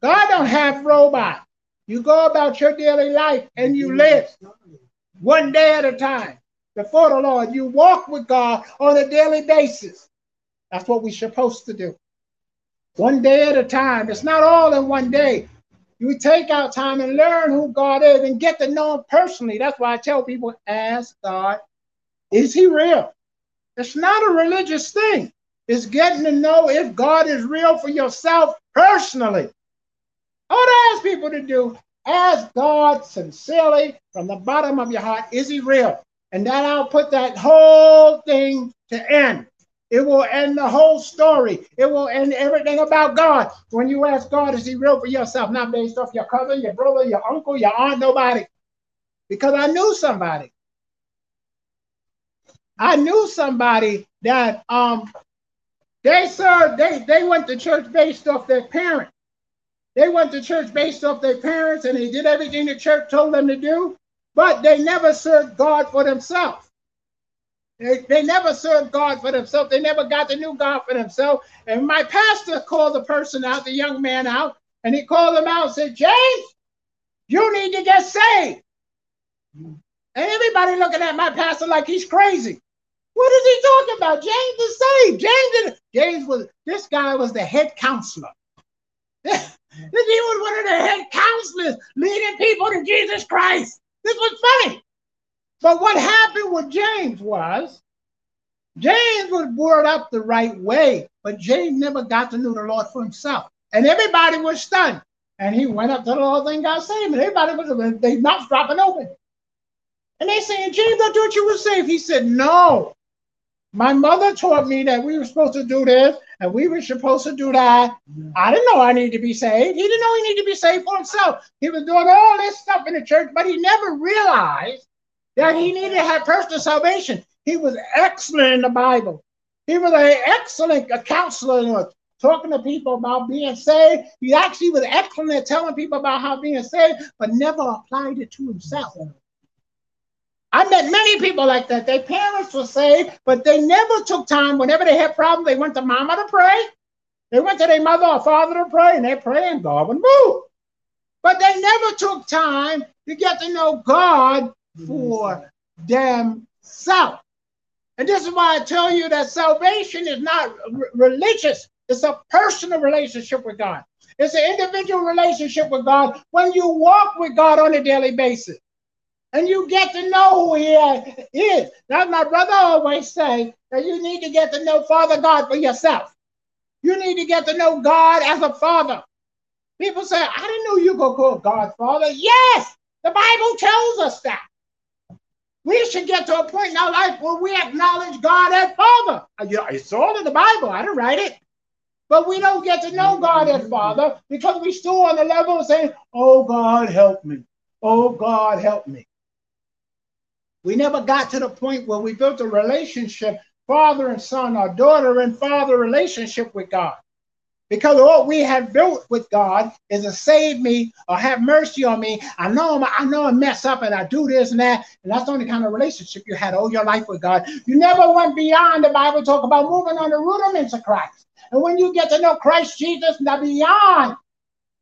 God don't have robots. You go about your daily life and you mm-hmm. live one day at a time before the Lord. You walk with God on a daily basis. That's what we're supposed to do. One day at a time. It's not all in one day. You take out time and learn who God is and get to know Him personally. That's why I tell people ask God, is He real? It's not a religious thing, it's getting to know if God is real for yourself personally. All I ask people to do, ask God sincerely from the bottom of your heart, is He real? And that I'll put that whole thing to end. It will end the whole story. It will end everything about God. When you ask God, is he real for yourself? Not based off your cousin, your brother, your uncle, your aunt, nobody. Because I knew somebody. I knew somebody that um they served, they, they went to church based off their parents. They went to church based off their parents and they did everything the church told them to do, but they never served God for themselves. They, they never served God for themselves. They never got the new God for themselves. And my pastor called the person out, the young man out, and he called him out and said, James, you need to get saved. And everybody looking at my pastor like he's crazy. What is he talking about? James is saved. James, is, James was this guy was the head counselor. he was one of the head counselors leading people to Jesus Christ. This was funny. But what happened with James was James was brought up the right way, but James never got to know the Lord for himself. And everybody was stunned. And he went up to the Lord and got saved. And everybody was they mouths dropping open. And they saying, James, I thought you were saved. He said, No. My mother taught me that we were supposed to do this and we were supposed to do that. I didn't know I needed to be saved. He didn't know he needed to be saved for himself. He was doing all this stuff in the church, but he never realized that he needed to have personal salvation. He was excellent in the Bible. He was an excellent counselor talking to people about being saved. He actually was excellent at telling people about how being saved, but never applied it to himself. I met many people like that. Their parents were saved, but they never took time. Whenever they had problems, they went to mama to pray. They went to their mother or father to pray, and they pray, and God would move. But they never took time to get to know God for themselves. And this is why I tell you that salvation is not religious, it's a personal relationship with God. It's an individual relationship with God when you walk with God on a daily basis and you get to know who he is. That's my brother always say that you need to get to know Father God for yourself. You need to get to know God as a father. People say, I didn't know you could call God Father. Yes, the Bible tells us that. We should get to a point in our life where we acknowledge God as Father. Uh, it's all in the Bible. I didn't write it. But we don't get to know God as Father because we're still on the level of saying, Oh God, help me. Oh God, help me. We never got to the point where we built a relationship, father and son, or daughter and father relationship with God. Because all we have built with God is to save me or have mercy on me. I know I'm, I know I mess up and I do this and that, and that's the only kind of relationship you had all your life with God. You never went beyond the Bible talk about moving on the rudiments of Christ. And when you get to know Christ Jesus, now beyond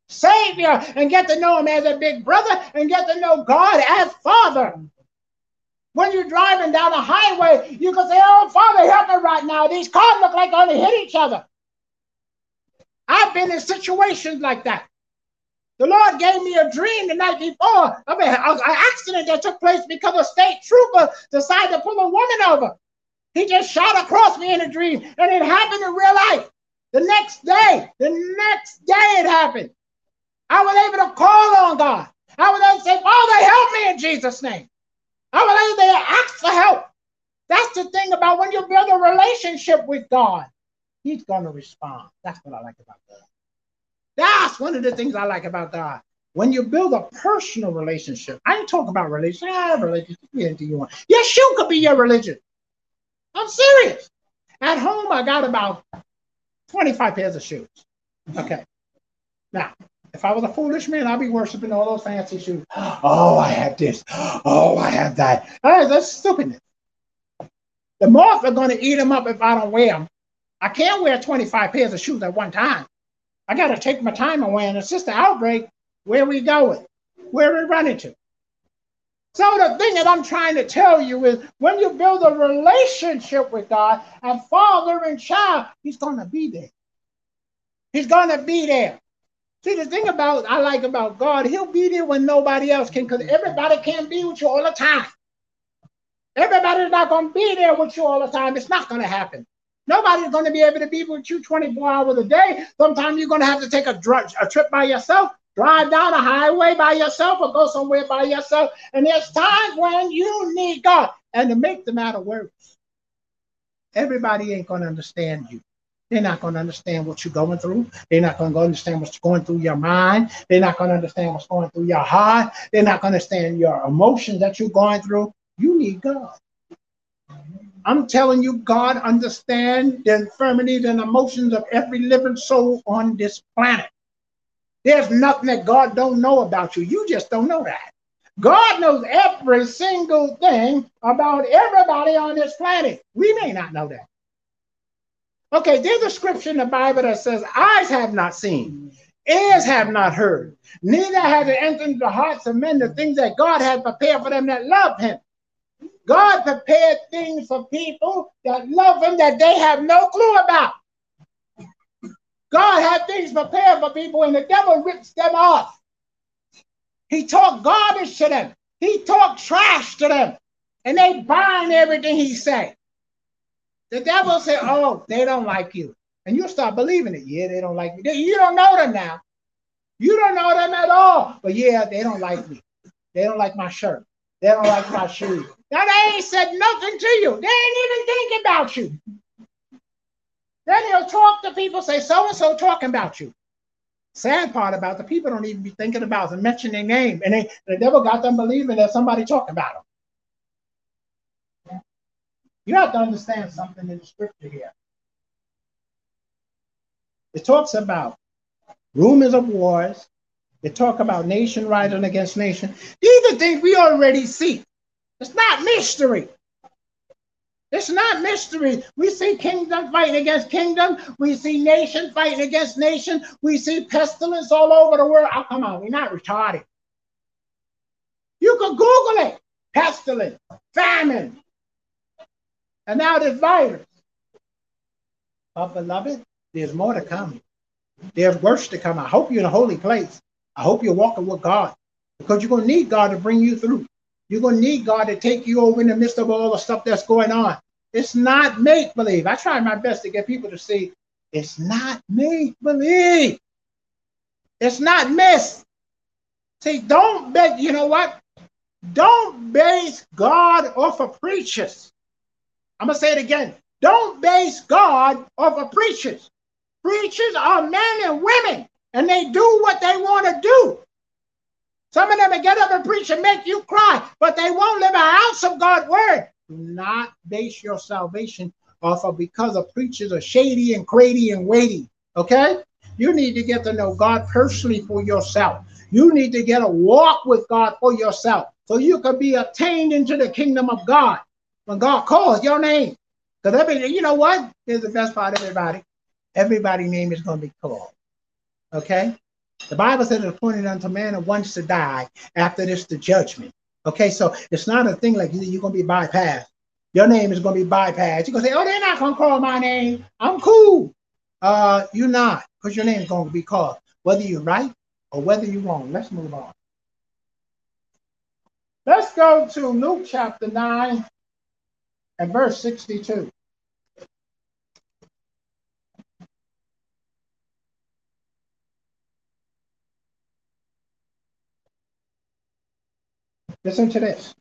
Savior, and get to know Him as a big brother, and get to know God as Father. When you're driving down a highway, you can say, "Oh, Father, help me right now. These cars look like they're going to hit each other." Been in situations like that. The Lord gave me a dream the night before of an accident that took place because a state trooper decided to pull a woman over. He just shot across me in a dream, and it happened in real life. The next day, the next day it happened. I was able to call on God. I was able to say, Father, help me in Jesus' name. I was able to ask for help. That's the thing about when you build a relationship with God he's to respond. That's what I like about God. That's one of the things I like about God. When you build a personal relationship, I ain't talking about religion. Ah, religion, anything you want. Your shoe could be your religion. I'm serious. At home, I got about 25 pairs of shoes. Okay. Now, if I was a foolish man, I'd be worshiping all those fancy shoes. Oh, I have this. Oh, I have that. All right, that's stupidness. The moth are going to eat them up if I don't wear them. I can't wear 25 pairs of shoes at one time. I got to take my time away. And it's just an outbreak. Where we going? Where we running to? So the thing that I'm trying to tell you is when you build a relationship with God and father and child, he's going to be there. He's going to be there. See, the thing about I like about God, he'll be there when nobody else can, because everybody can't be with you all the time. Everybody's not going to be there with you all the time. It's not going to happen. Nobody's going to be able to be with you 24 hours a day. Sometimes you're going to have to take a, dr- a trip by yourself, drive down a highway by yourself, or go somewhere by yourself. And there's times when you need God. And to make the matter worse, everybody ain't going to understand you. They're not going to understand what you're going through. They're not going to understand what's going through your mind. They're not going to understand what's going through your heart. They're not going to understand your emotions that you're going through. You need God. I'm telling you, God understands the infirmities and emotions of every living soul on this planet. There's nothing that God don't know about you. You just don't know that. God knows every single thing about everybody on this planet. We may not know that. Okay, there's a scripture in the Bible that says, Eyes have not seen, ears have not heard, neither has it entered the hearts of men the things that God has prepared for them that love him. God prepared things for people that love him that they have no clue about. God had things prepared for people and the devil rips them off. He talked garbage to them. He talked trash to them. And they bind everything he said. The devil said, Oh, they don't like you. And you start believing it. Yeah, they don't like me. You don't know them now. You don't know them at all. But yeah, they don't like me. They don't like my shirt. They don't like my shoes. They ain't said nothing to you. They ain't even thinking about you. Then he'll talk to people, say so and so talking about you. Sad part about the people don't even be thinking about them, mention their name, and they, the devil got them believing that somebody talking about them. You have to understand something in the scripture here. It talks about rumors of wars. It talk about nation rising against nation. These are things we already see. It's not mystery. It's not mystery. We see kingdom fighting against kingdom. We see nation fighting against nation. We see pestilence all over the world. Oh, come on, we're not retarded. You can Google it. Pestilence, famine, and now this virus. But beloved, there's more to come. There's worse to come. I hope you're in a holy place. I hope you're walking with God because you're going to need God to bring you through. You're going to need God to take you over in the midst of all the stuff that's going on. It's not make believe. I try my best to get people to see it's not make believe. It's not myth. See, don't bet, you know what? Don't base God off of preachers. I'm going to say it again. Don't base God off of preachers. Preachers are men and women, and they do what they want to do. Some of them will get up and preach and make you cry, but they won't live an ounce of God's word. Do not base your salvation off of because of preachers are shady and crazy and weighty. Okay? You need to get to know God personally for yourself. You need to get a walk with God for yourself so you can be obtained into the kingdom of God when God calls your name. Because every, you know what? Here's the best part of everybody. Everybody's name is going to be called. Okay? The Bible says it's appointed unto man once to die. After this, the judgment. Okay, so it's not a thing like you're going to be bypassed. Your name is going to be bypassed. You're to say, oh, they're not going to call my name. I'm cool. Uh, You're not, because your name is going to be called, whether you're right or whether you're wrong. Let's move on. Let's go to Luke chapter 9 and verse 62. Listen to this.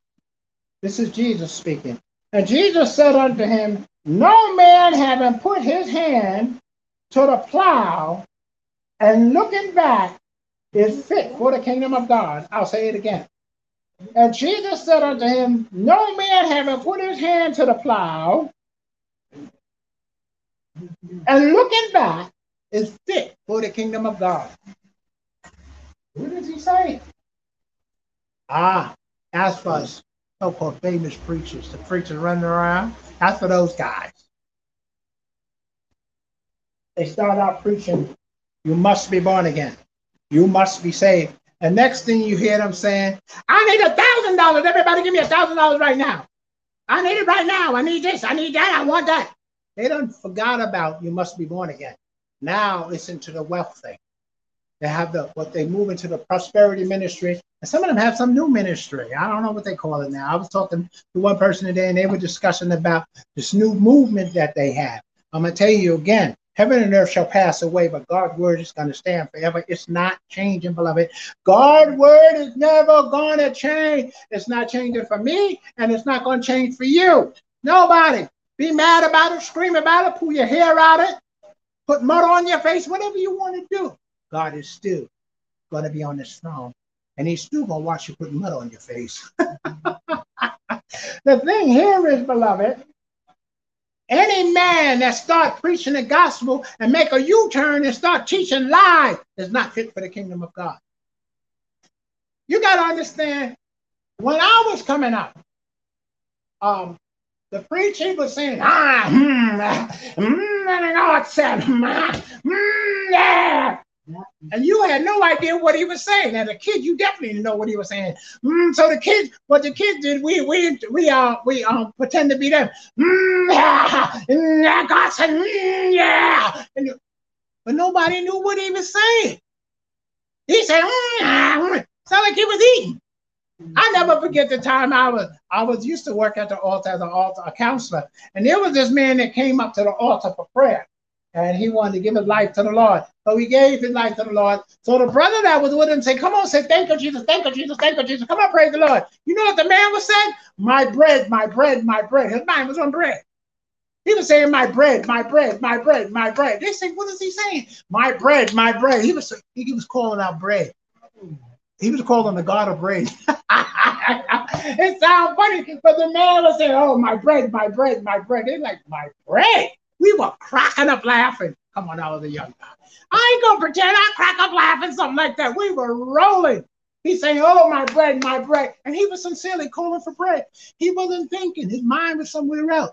This is Jesus speaking. And Jesus said unto him, No man having put his hand to the plow and looking back is fit for the kingdom of God. I'll say it again. And Jesus said unto him, No man having put his hand to the plow and looking back is fit for the kingdom of God. What does he say? Ah, as for so-called famous preachers, the preachers running around, as for those guys. They start out preaching, you must be born again. You must be saved. And next thing you hear them saying, I need a thousand dollars. Everybody give me a thousand dollars right now. I need it right now. I need this. I need that. I want that. They don't forgot about you must be born again. Now it's into the wealth thing. They have the what they move into the prosperity ministry, and some of them have some new ministry. I don't know what they call it now. I was talking to one person today, and they were discussing about this new movement that they have. I'm gonna tell you again, Heaven and earth shall pass away, but God's word is going to stand forever. It's not changing, beloved. God's word is never going to change. It's not changing for me, and it's not going to change for you. Nobody. Be mad about it, scream about it, pull your hair out of it, put mud on your face, whatever you want to do. God is still going to be on his throne, and He's still going to watch you put mud on your face. the thing here is, beloved, any man that start preaching the gospel and make a U-turn and start teaching lies is not fit for the kingdom of God. You got to understand, when I was coming up, um, the preacher was saying, ah, hmm, mm, God said, mm, yeah. And you had no idea what he was saying. As a kid, you definitely didn't know what he was saying. Mm, so the kids, what the kids did, we we we uh we um pretend to be them. Mm, yeah, mm, God said, mm, yeah. And, but nobody knew what he was saying. He said, mm, yeah, sound like he was eating. I never forget the time I was I was used to work at the altar as an altar a counselor, and there was this man that came up to the altar for prayer and he wanted to give his life to the Lord. So he gave his life to the Lord. So the brother that was with him said, Come on, say thank you, Jesus, thank you, Jesus, thank you, Jesus. Come on, praise the Lord. You know what the man was saying? My bread, my bread, my bread. His mind was on bread. He was saying, My bread, my bread, my bread, my bread. They said, What is he saying? My bread, my bread. He was he was calling out bread. He was calling the God of bread. it sounds funny, but the man was saying, Oh, my bread, my bread, my bread. They're like, My bread. We were cracking up laughing. Come on, I was a young guy. I ain't gonna pretend I crack up laughing, something like that. We were rolling. He's saying, Oh, my bread, my bread. And he was sincerely calling for bread. He wasn't thinking, his mind was somewhere else.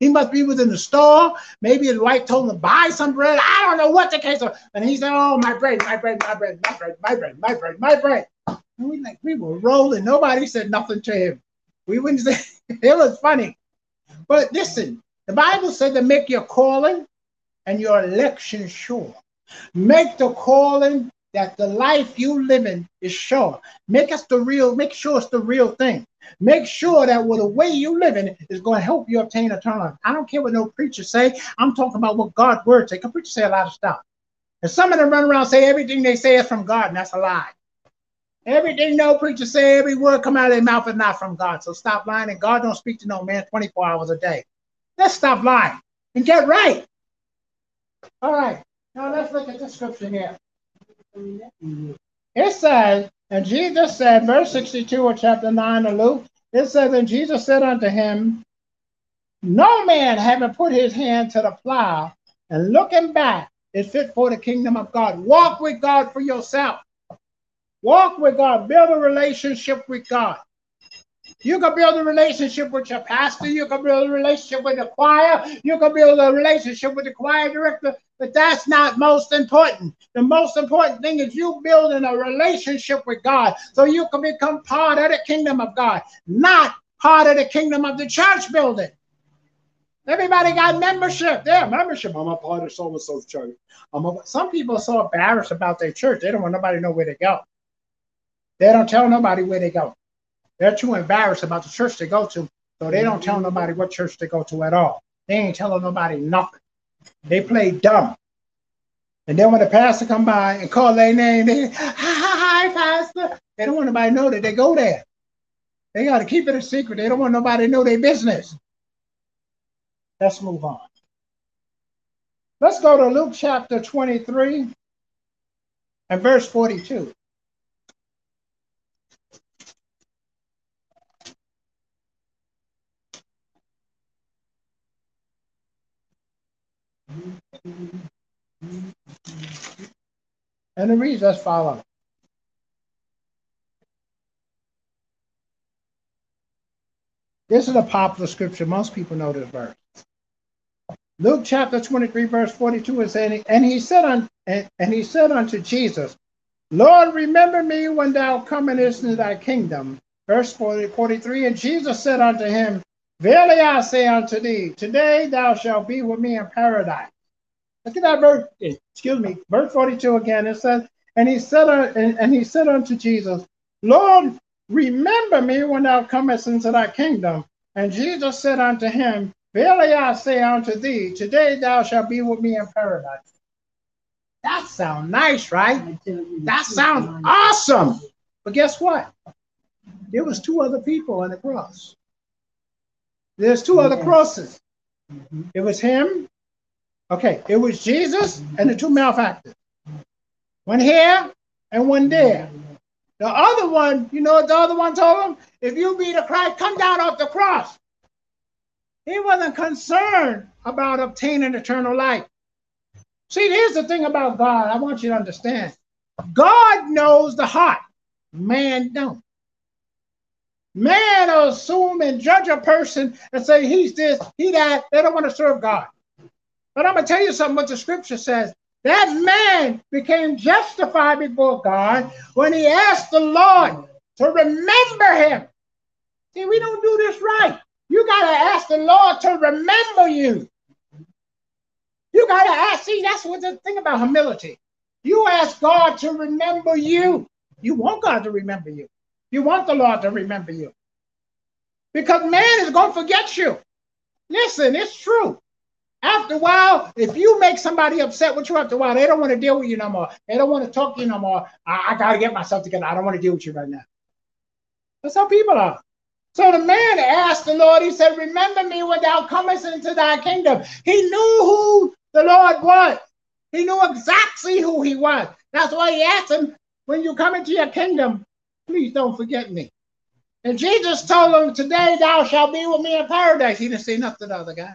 He must be within the store. Maybe his wife told him to buy some bread. I don't know what the case was. And he said, Oh, my bread, my bread, my bread, my bread, my bread, my bread, my bread. And we like we were rolling. Nobody said nothing to him. We wouldn't say it was funny. But listen, the Bible said to make your calling and your election sure. Make the calling that the life you live in is sure. Make us the real, make sure it's the real thing. Make sure that with the way you live in is going to help you obtain eternal life. I don't care what no preacher say. I'm talking about what God's word say. Because preachers say a lot of stuff. And some of them run around say everything they say is from God, and that's a lie. Everything no preacher say, every word come out of their mouth is not from God. So stop lying, and God don't speak to no man 24 hours a day. Let's stop lying and get right. All right. Now let's look at the scripture here. It says, and Jesus said, verse 62 of chapter 9 of Luke, it says, and Jesus said unto him, No man having put his hand to the plow and looking back is fit for the kingdom of God. Walk with God for yourself. Walk with God. Build a relationship with God. You can build a relationship with your pastor. You can build a relationship with the choir. You can build a relationship with the choir director. But that's not most important. The most important thing is you building a relationship with God so you can become part of the kingdom of God, not part of the kingdom of the church building. Everybody got membership. Yeah, membership. I'm a part of so and so's church. I'm a, some people are so embarrassed about their church, they don't want nobody to know where they go. They don't tell nobody where they go. They're too embarrassed about the church they go to, so they don't tell nobody what church they go to at all. They ain't telling nobody nothing. They play dumb. And then when the pastor come by and call their name, they hi, hi, pastor. They don't want nobody to know that they go there. They got to keep it a secret. They don't want nobody to know their business. Let's move on. Let's go to Luke chapter 23 and verse 42. And it reads as follows. This is a popular scripture. Most people know this verse. Luke chapter 23, verse 42 is saying, and he said on, and, and he said unto Jesus, Lord, remember me when thou comest into thy kingdom. Verse 40, 43, and Jesus said unto him, Verily I say unto thee, today thou shalt be with me in paradise. Look at that verse. Excuse me, verse 42 again. It says, and he said, uh, and, and he said unto Jesus, Lord, remember me when thou comest into thy kingdom. And Jesus said unto him, Verily I say unto thee, today thou shalt be with me in paradise. That sounds nice, right? That sounds awesome. But guess what? There was two other people on the cross. There's two other crosses. Mm-hmm. It was him. Okay, it was Jesus and the two malefactors. One here and one there. The other one, you know what the other one told him? If you be the Christ, come down off the cross. He wasn't concerned about obtaining eternal life. See, here's the thing about God. I want you to understand. God knows the heart. Man don't. Man will assume and judge a person and say he's this, he that. They don't want to serve God. But I'm gonna tell you something what the scripture says. That man became justified before God when he asked the Lord to remember him. See, we don't do this right. You got to ask the Lord to remember you. You got to ask. See, that's what the thing about humility. You ask God to remember you. You want God to remember you. You want the Lord to remember you. Because man is going to forget you. Listen, it's true. After a while, if you make somebody upset with you after a while, they don't want to deal with you no more. They don't want to talk to you no more. I, I got to get myself together. I don't want to deal with you right now. That's how people are. So the man asked the Lord, he said, Remember me when thou comest into thy kingdom. He knew who the Lord was. He knew exactly who he was. That's why he asked him, When you come into your kingdom, please don't forget me. And Jesus told him, Today thou shalt be with me in paradise. He didn't say nothing to the other guy.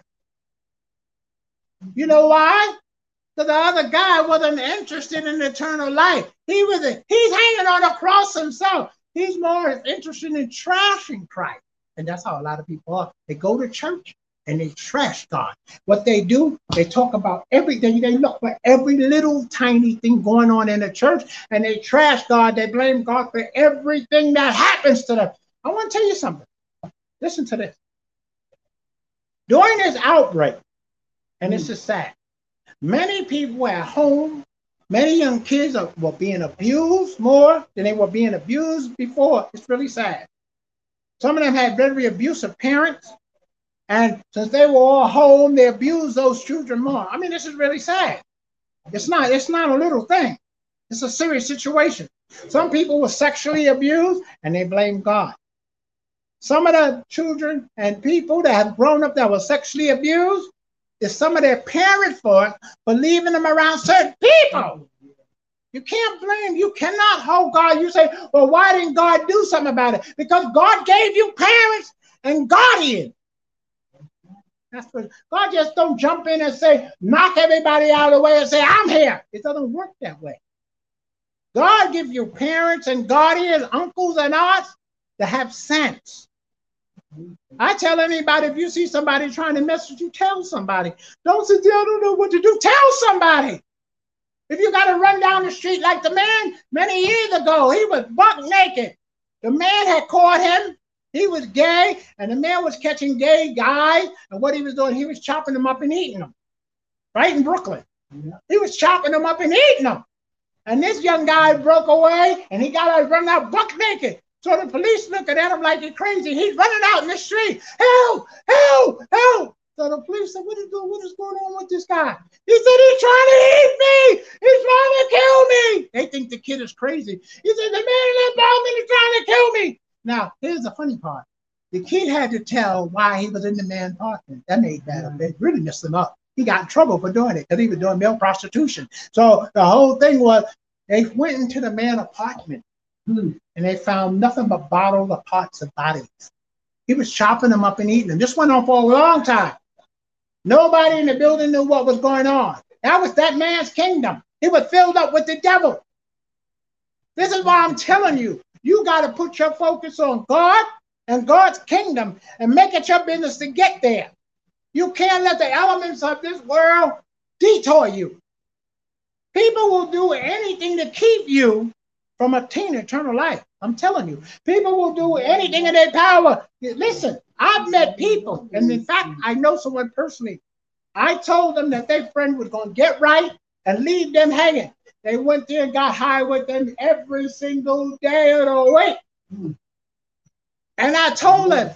You know why? Because the other guy wasn't interested in eternal life. He was a, he's hanging on a cross himself. He's more interested in trashing Christ. And that's how a lot of people are. They go to church and they trash God. What they do, they talk about everything. They look for every little tiny thing going on in the church and they trash God. They blame God for everything that happens to them. I want to tell you something. Listen to this. During this outbreak, and this hmm. is sad, many people were at home Many young kids are, were being abused more than they were being abused before. It's really sad. Some of them had very abusive parents. And since they were all home, they abused those children more. I mean, this is really sad. It's not, it's not a little thing. It's a serious situation. Some people were sexually abused and they blame God. Some of the children and people that have grown up that were sexually abused, is some of their parents for it for leaving them around certain people. You can't blame, you cannot hold God. You say, well, why didn't God do something about it? Because God gave you parents and guardians. That's what God just don't jump in and say, knock everybody out of the way and say, I'm here. It doesn't work that way. God gives you parents and guardians, uncles and aunts that have sense. I tell anybody if you see somebody trying to mess with you, tell somebody. Don't sit there, I don't know what to do. Tell somebody. If you got to run down the street like the man many years ago, he was buck naked. The man had caught him. He was gay, and the man was catching gay guys. And what he was doing, he was chopping them up and eating them. Right in Brooklyn. He was chopping them up and eating them. And this young guy broke away and he got out running out buck naked. So the police looking at him like he's crazy. He's running out in the street. Help! Help! Help! So the police said, What is going what is going on with this guy? He said, He's trying to eat me! He's trying to kill me! They think the kid is crazy. He said, The man in that building is trying to kill me. Now, here's the funny part. The kid had to tell why he was in the man apartment. That made that. It really messed him up. He got in trouble for doing it because he was doing male prostitution. So the whole thing was they went into the man apartment hmm, and they found nothing but bottles of parts of bodies. He was chopping them up and eating them. This went on for a long time. Nobody in the building knew what was going on. That was that man's kingdom. He was filled up with the devil. This is why I'm telling you, you got to put your focus on God and God's kingdom and make it your business to get there. You can't let the elements of this world detour you. People will do anything to keep you from obtaining eternal life. I'm telling you, people will do anything in their power. Listen, I've met people, and in fact, I know someone personally. I told them that their friend was going to get right and leave them hanging. They went there and got high with them every single day of the week. And I told them,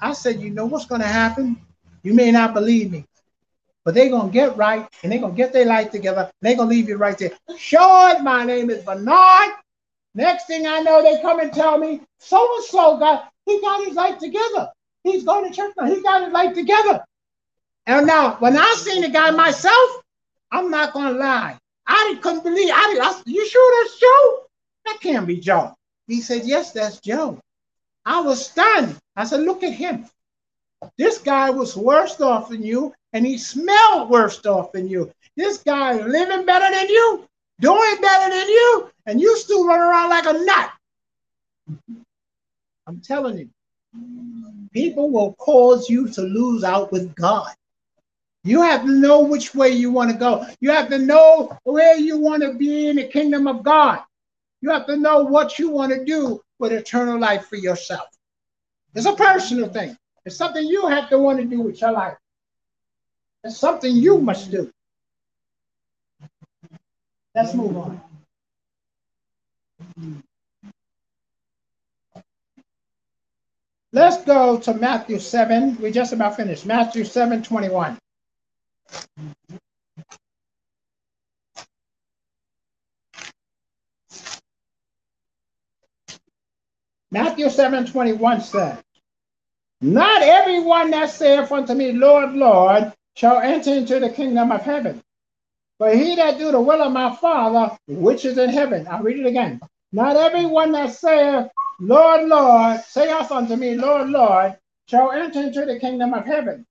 I said, you know what's going to happen? You may not believe me, but they're going to get right and they're going to get their life together. They're going to leave you right there. Sean, my name is Bernard. Next thing I know, they come and tell me so and so got he got his life together. He's going to church now. He got his life together. And now, when I seen the guy myself, I'm not gonna lie. I couldn't believe. I, did, you sure that's Joe? That can't be Joe. He said, Yes, that's Joe. I was stunned. I said, Look at him. This guy was worse off than you, and he smelled worse off than you. This guy living better than you, doing better than you, and you still run around like a nut. I'm telling you, people will cause you to lose out with God. You have to know which way you want to go. You have to know where you want to be in the kingdom of God. You have to know what you want to do with eternal life for yourself. It's a personal thing. It's something you have to want to do with your life. It's something you must do. Let's move on. Let's go to Matthew 7. We just about finished. Matthew 7 21. Matthew 7 21 says, Not everyone that saith unto me, Lord, Lord, shall enter into the kingdom of heaven, but he that do the will of my Father, which is in heaven. I'll read it again. Not everyone that saith, Lord, Lord, saith unto me, Lord, Lord, shall enter into the kingdom of heaven,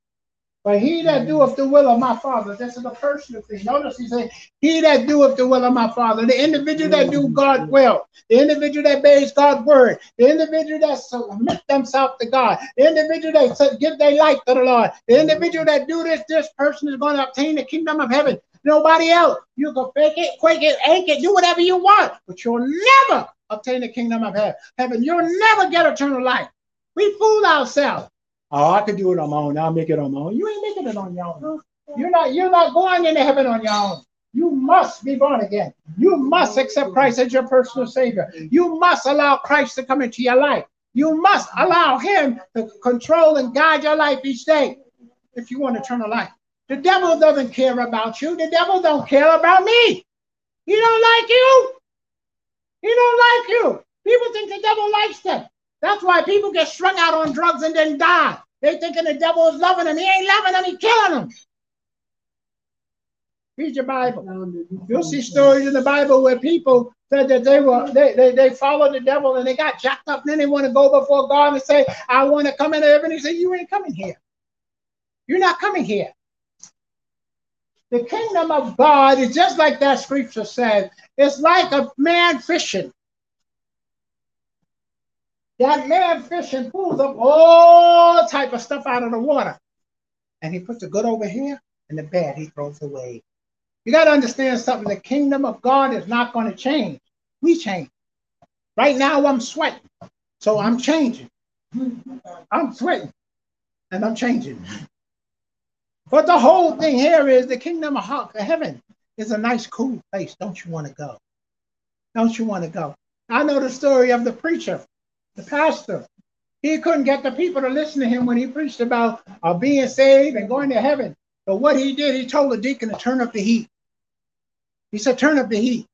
but he that mm. doeth the will of my Father, this is a personal thing. Notice he said, He that doeth the will of my Father, the individual that do mm. God's will, the individual that obeys God's word, the individual that submit themselves to God, the individual that give their life to the Lord, the mm. individual that do this, this person is going to obtain the kingdom of heaven. Nobody else. You can fake it, quake it, ache it, do whatever you want, but you'll never obtain the kingdom of heaven. You'll never get eternal life. We fool ourselves. Oh, I could do it on my own. I'll make it on my own. You ain't making it on your own. You're not, you're not going into heaven on your own. You must be born again. You must accept Christ as your personal Savior. You must allow Christ to come into your life. You must allow Him to control and guide your life each day if you want eternal life. The devil doesn't care about you. The devil don't care about me. He don't like you. He don't like you. People think the devil likes them. That's why people get strung out on drugs and then die. They thinking the devil is loving them. He ain't loving them. He killing them. Read your Bible. You'll see stories in the Bible where people said that they were they, they, they followed the devil and they got jacked up. And then they want to go before God and say, I want to come into heaven. He said, You ain't coming here. You're not coming here. The kingdom of God is just like that scripture said. It's like a man fishing. That man fishing pulls up all type of stuff out of the water. And he puts the good over here and the bad he throws away. You got to understand something. The kingdom of God is not going to change. We change. Right now, I'm sweating. So I'm changing. I'm sweating. And I'm changing. But the whole thing here is the kingdom of heaven is a nice, cool place. Don't you want to go? Don't you want to go? I know the story of the preacher the pastor. He couldn't get the people to listen to him when he preached about uh, being saved and going to heaven. But what he did, he told the deacon to turn up the heat. He said, turn up the heat.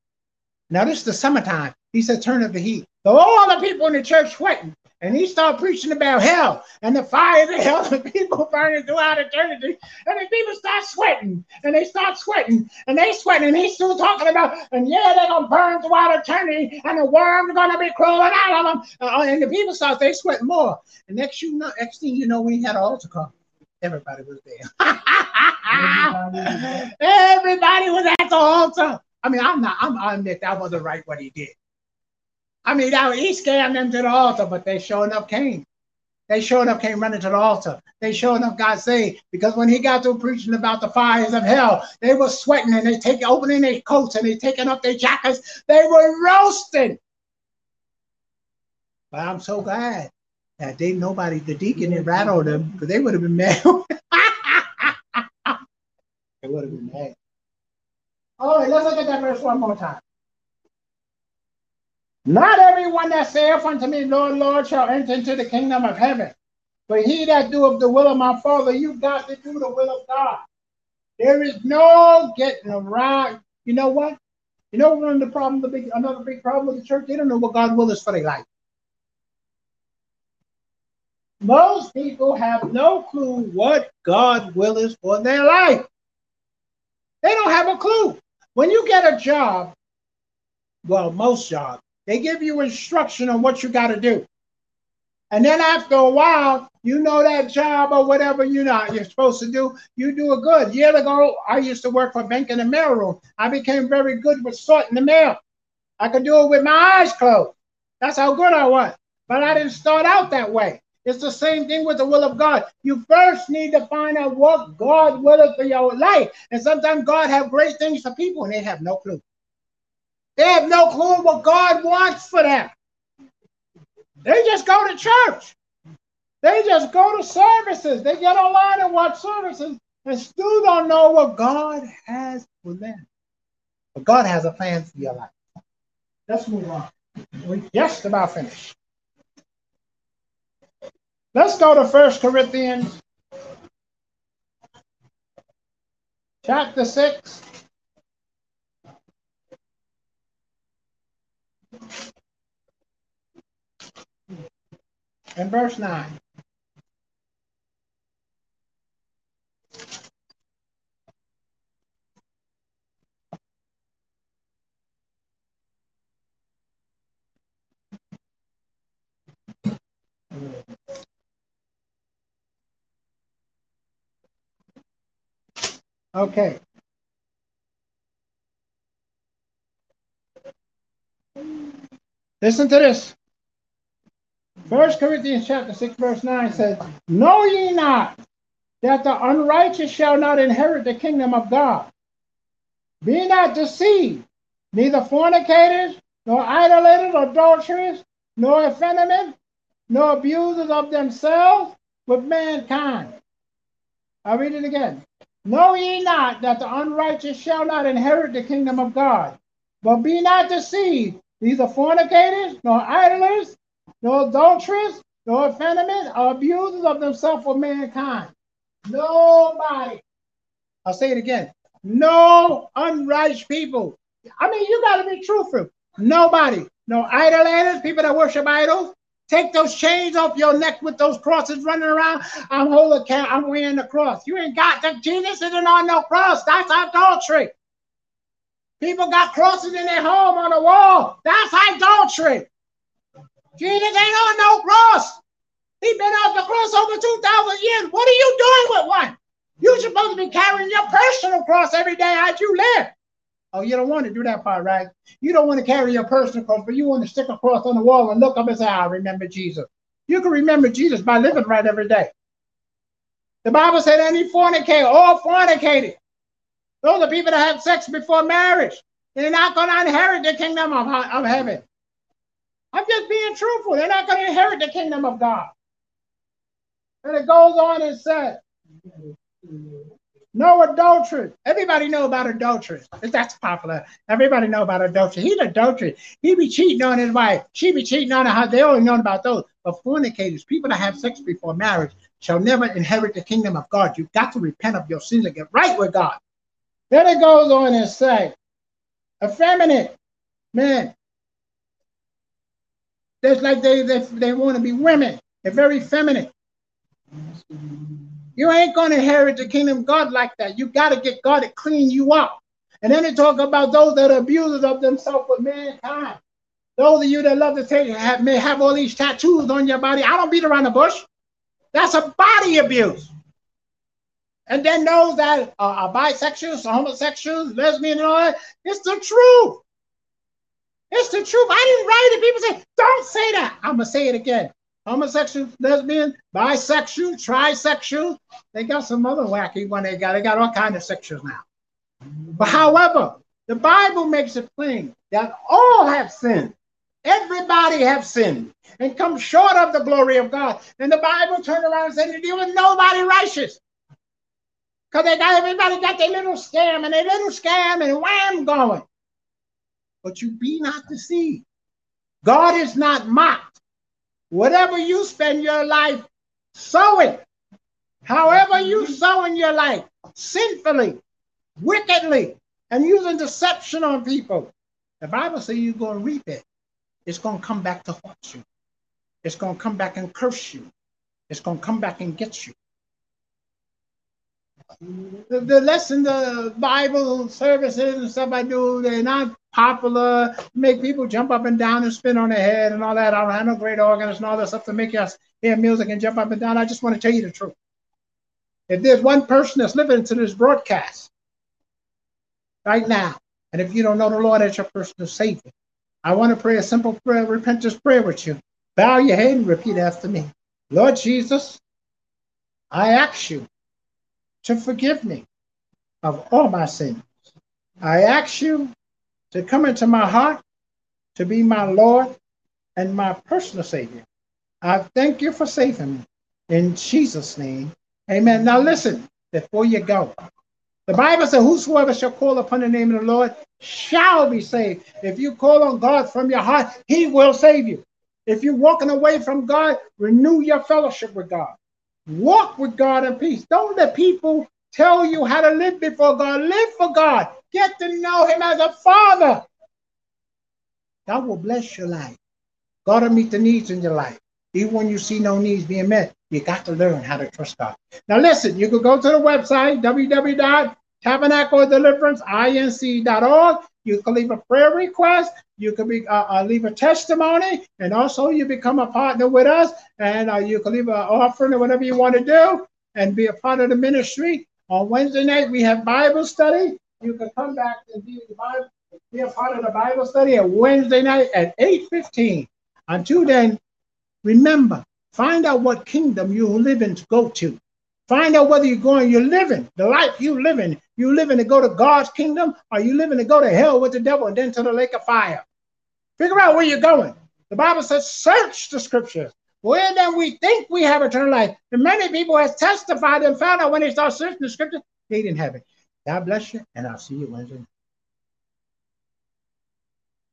Now, this is the summertime. He said, turn up the heat. So all the people in the church sweating. And he started preaching about hell and the fire of hell and people burning throughout eternity. And the people start sweating and they start sweating and they sweating. And he's still talking about, and yeah, they're going to burn throughout eternity and the worms going to be crawling out of them. Uh, and the people start, they sweat more. And next, you know, next thing you know, when he had an altar call, everybody was there. everybody was at the altar. I mean, I'm not, I'm, I admit that wasn't right what he did. I mean, now he scammed them to the altar, but they showing up came. They showing up came running to the altar. They showing up got saved because when he got through preaching about the fires of hell, they were sweating and they take opening their coats and they taking up their jackets. They were roasting. But I'm so glad that they nobody, the deacon, didn't rattle them because they would have been mad. they would have been mad. All right, let's look at that verse one more time. Not everyone that saith unto me, Lord, Lord, shall enter into the kingdom of heaven, But he that doeth the will of my Father, you got to do the will of God. There is no getting around. You know what? You know one of the problem, the big another big problem with the church, they don't know what God's will is for their life. Most people have no clue what God's will is for their life. They don't have a clue. When you get a job, well, most jobs, they give you instruction on what you got to do. And then after a while, you know that job or whatever you know you're supposed to do, you do it good. Years ago, I used to work for bank in the mail room. I became very good with sorting the mail. I could do it with my eyes closed. That's how good I was. But I didn't start out that way. It's the same thing with the will of God. You first need to find out what God will for your life. And sometimes God have great things for people and they have no clue. They have no clue what God wants for them. They just go to church. They just go to services. They get online and watch services and still don't know what God has for them. But God has a plan for your life. Let's move on. We just about finished. Let's go to First Corinthians chapter 6. And verse 9. Okay. Listen to this. First Corinthians chapter 6, verse 9 says, Know ye not that the unrighteous shall not inherit the kingdom of God? Be not deceived, neither fornicators, nor idolaters, nor adulterers, nor effeminate, nor abusers of themselves with mankind. i read it again. Know ye not that the unrighteous shall not inherit the kingdom of God? But be not deceived, neither fornicators, nor idolaters, nor adulterers, no effeminate, or abusers of themselves for mankind. Nobody. I'll say it again. No unrighteous people. I mean, you got to be truthful. Nobody. No idolaters, people that worship idols. Take those chains off your neck with those crosses running around. I'm holding, I'm wearing the cross. You ain't got the Jesus isn't on no cross. That's adultery. People got crosses in their home on the wall. That's adultery. Jesus ain't on no cross. He been off the cross over 2,000 years. What are you doing with one? You're supposed to be carrying your personal cross every day as you live. Oh, you don't want to do that part, right? You don't want to carry your personal cross, but you want to stick a cross on the wall and look up and say, I remember Jesus. You can remember Jesus by living right every day. The Bible said any fornicator, all fornicated. Those are people that have sex before marriage. They're not going to inherit the kingdom of, of heaven. I'm just being truthful. They're not going to inherit the kingdom of God. And it goes on and says, no adultery. Everybody know about adultery. That's popular. Everybody know about adultery. He's adultery. He be cheating on his wife. She be cheating on her. They only know about those. But fornicators, people that have sex before marriage, shall never inherit the kingdom of God. You've got to repent of your sins and get right with God. Then it goes on and say, effeminate men. That's like they, they, they want to be women. They're very feminine. You ain't to inherit the kingdom of God like that. You got to get God to clean you up. And then they talk about those that are abusers of themselves with mankind. Those of you that love to take have, may have all these tattoos on your body. I don't beat around the bush. That's a body abuse. And then those that are, are bisexuals, homosexuals, lesbian, and all that. It's the truth. It's the truth. I didn't write it. People say, don't say that. I'm going to say it again homosexual, lesbian, bisexual, trisexual. They got some other wacky one they got. They got all kinds of sexuals now. But however, the Bible makes it plain that all have sinned. Everybody have sinned and come short of the glory of God. And the Bible turned around and said, there was nobody righteous. Because they got everybody got their little scam and their little scam and wham going. But you be not deceived. God is not mocked. Whatever you spend your life Sowing. However you sow in your life, sinfully, wickedly, and using deception on people, the Bible says you're going to reap it. It's going to come back to haunt you. It's going to come back and curse you. It's going to come back and get you. The, the lesson, the Bible services and stuff I do, they're not popular, make people jump up and down and spin on their head and all that. I don't have no great organist and all that stuff to make us hear music and jump up and down. I just want to tell you the truth. If there's one person that's listening to this broadcast right now, and if you don't know the Lord as your personal Savior, I want to pray a simple prayer, repentance prayer with you. Bow your head and repeat after me. Lord Jesus, I ask you to forgive me of all my sins. I ask you to come into my heart to be my Lord and my personal Savior. I thank you for saving me. In Jesus' name, amen. Now listen, before you go, the Bible says, Whosoever shall call upon the name of the Lord shall be saved. If you call on God from your heart, He will save you. If you're walking away from God, renew your fellowship with God. Walk with God in peace. Don't let people tell you how to live before God. Live for God. Get to know Him as a Father. God will bless your life. God will meet the needs in your life. Even when you see no needs being met, you got to learn how to trust God. Now, listen, you can go to the website, www.tabernacledeliveranceInc.org. You can leave a prayer request. You can be, uh, uh, leave a testimony. And also, you become a partner with us. And uh, you can leave an offering or whatever you want to do and be a part of the ministry. On Wednesday night, we have Bible study. You can come back and be, be a part of the Bible study on Wednesday night at 8.15. Until then, remember, find out what kingdom you live in to go to. Find out whether you're going, you're living the life you're living. You're living to go to God's kingdom, or you living to go to hell with the devil and then to the lake of fire. Figure out where you're going. The Bible says, search the scriptures. Where then we think we have eternal life. And many people have testified and found out when they start searching the scriptures, they didn't have it. God bless you, and I'll see you Wednesday.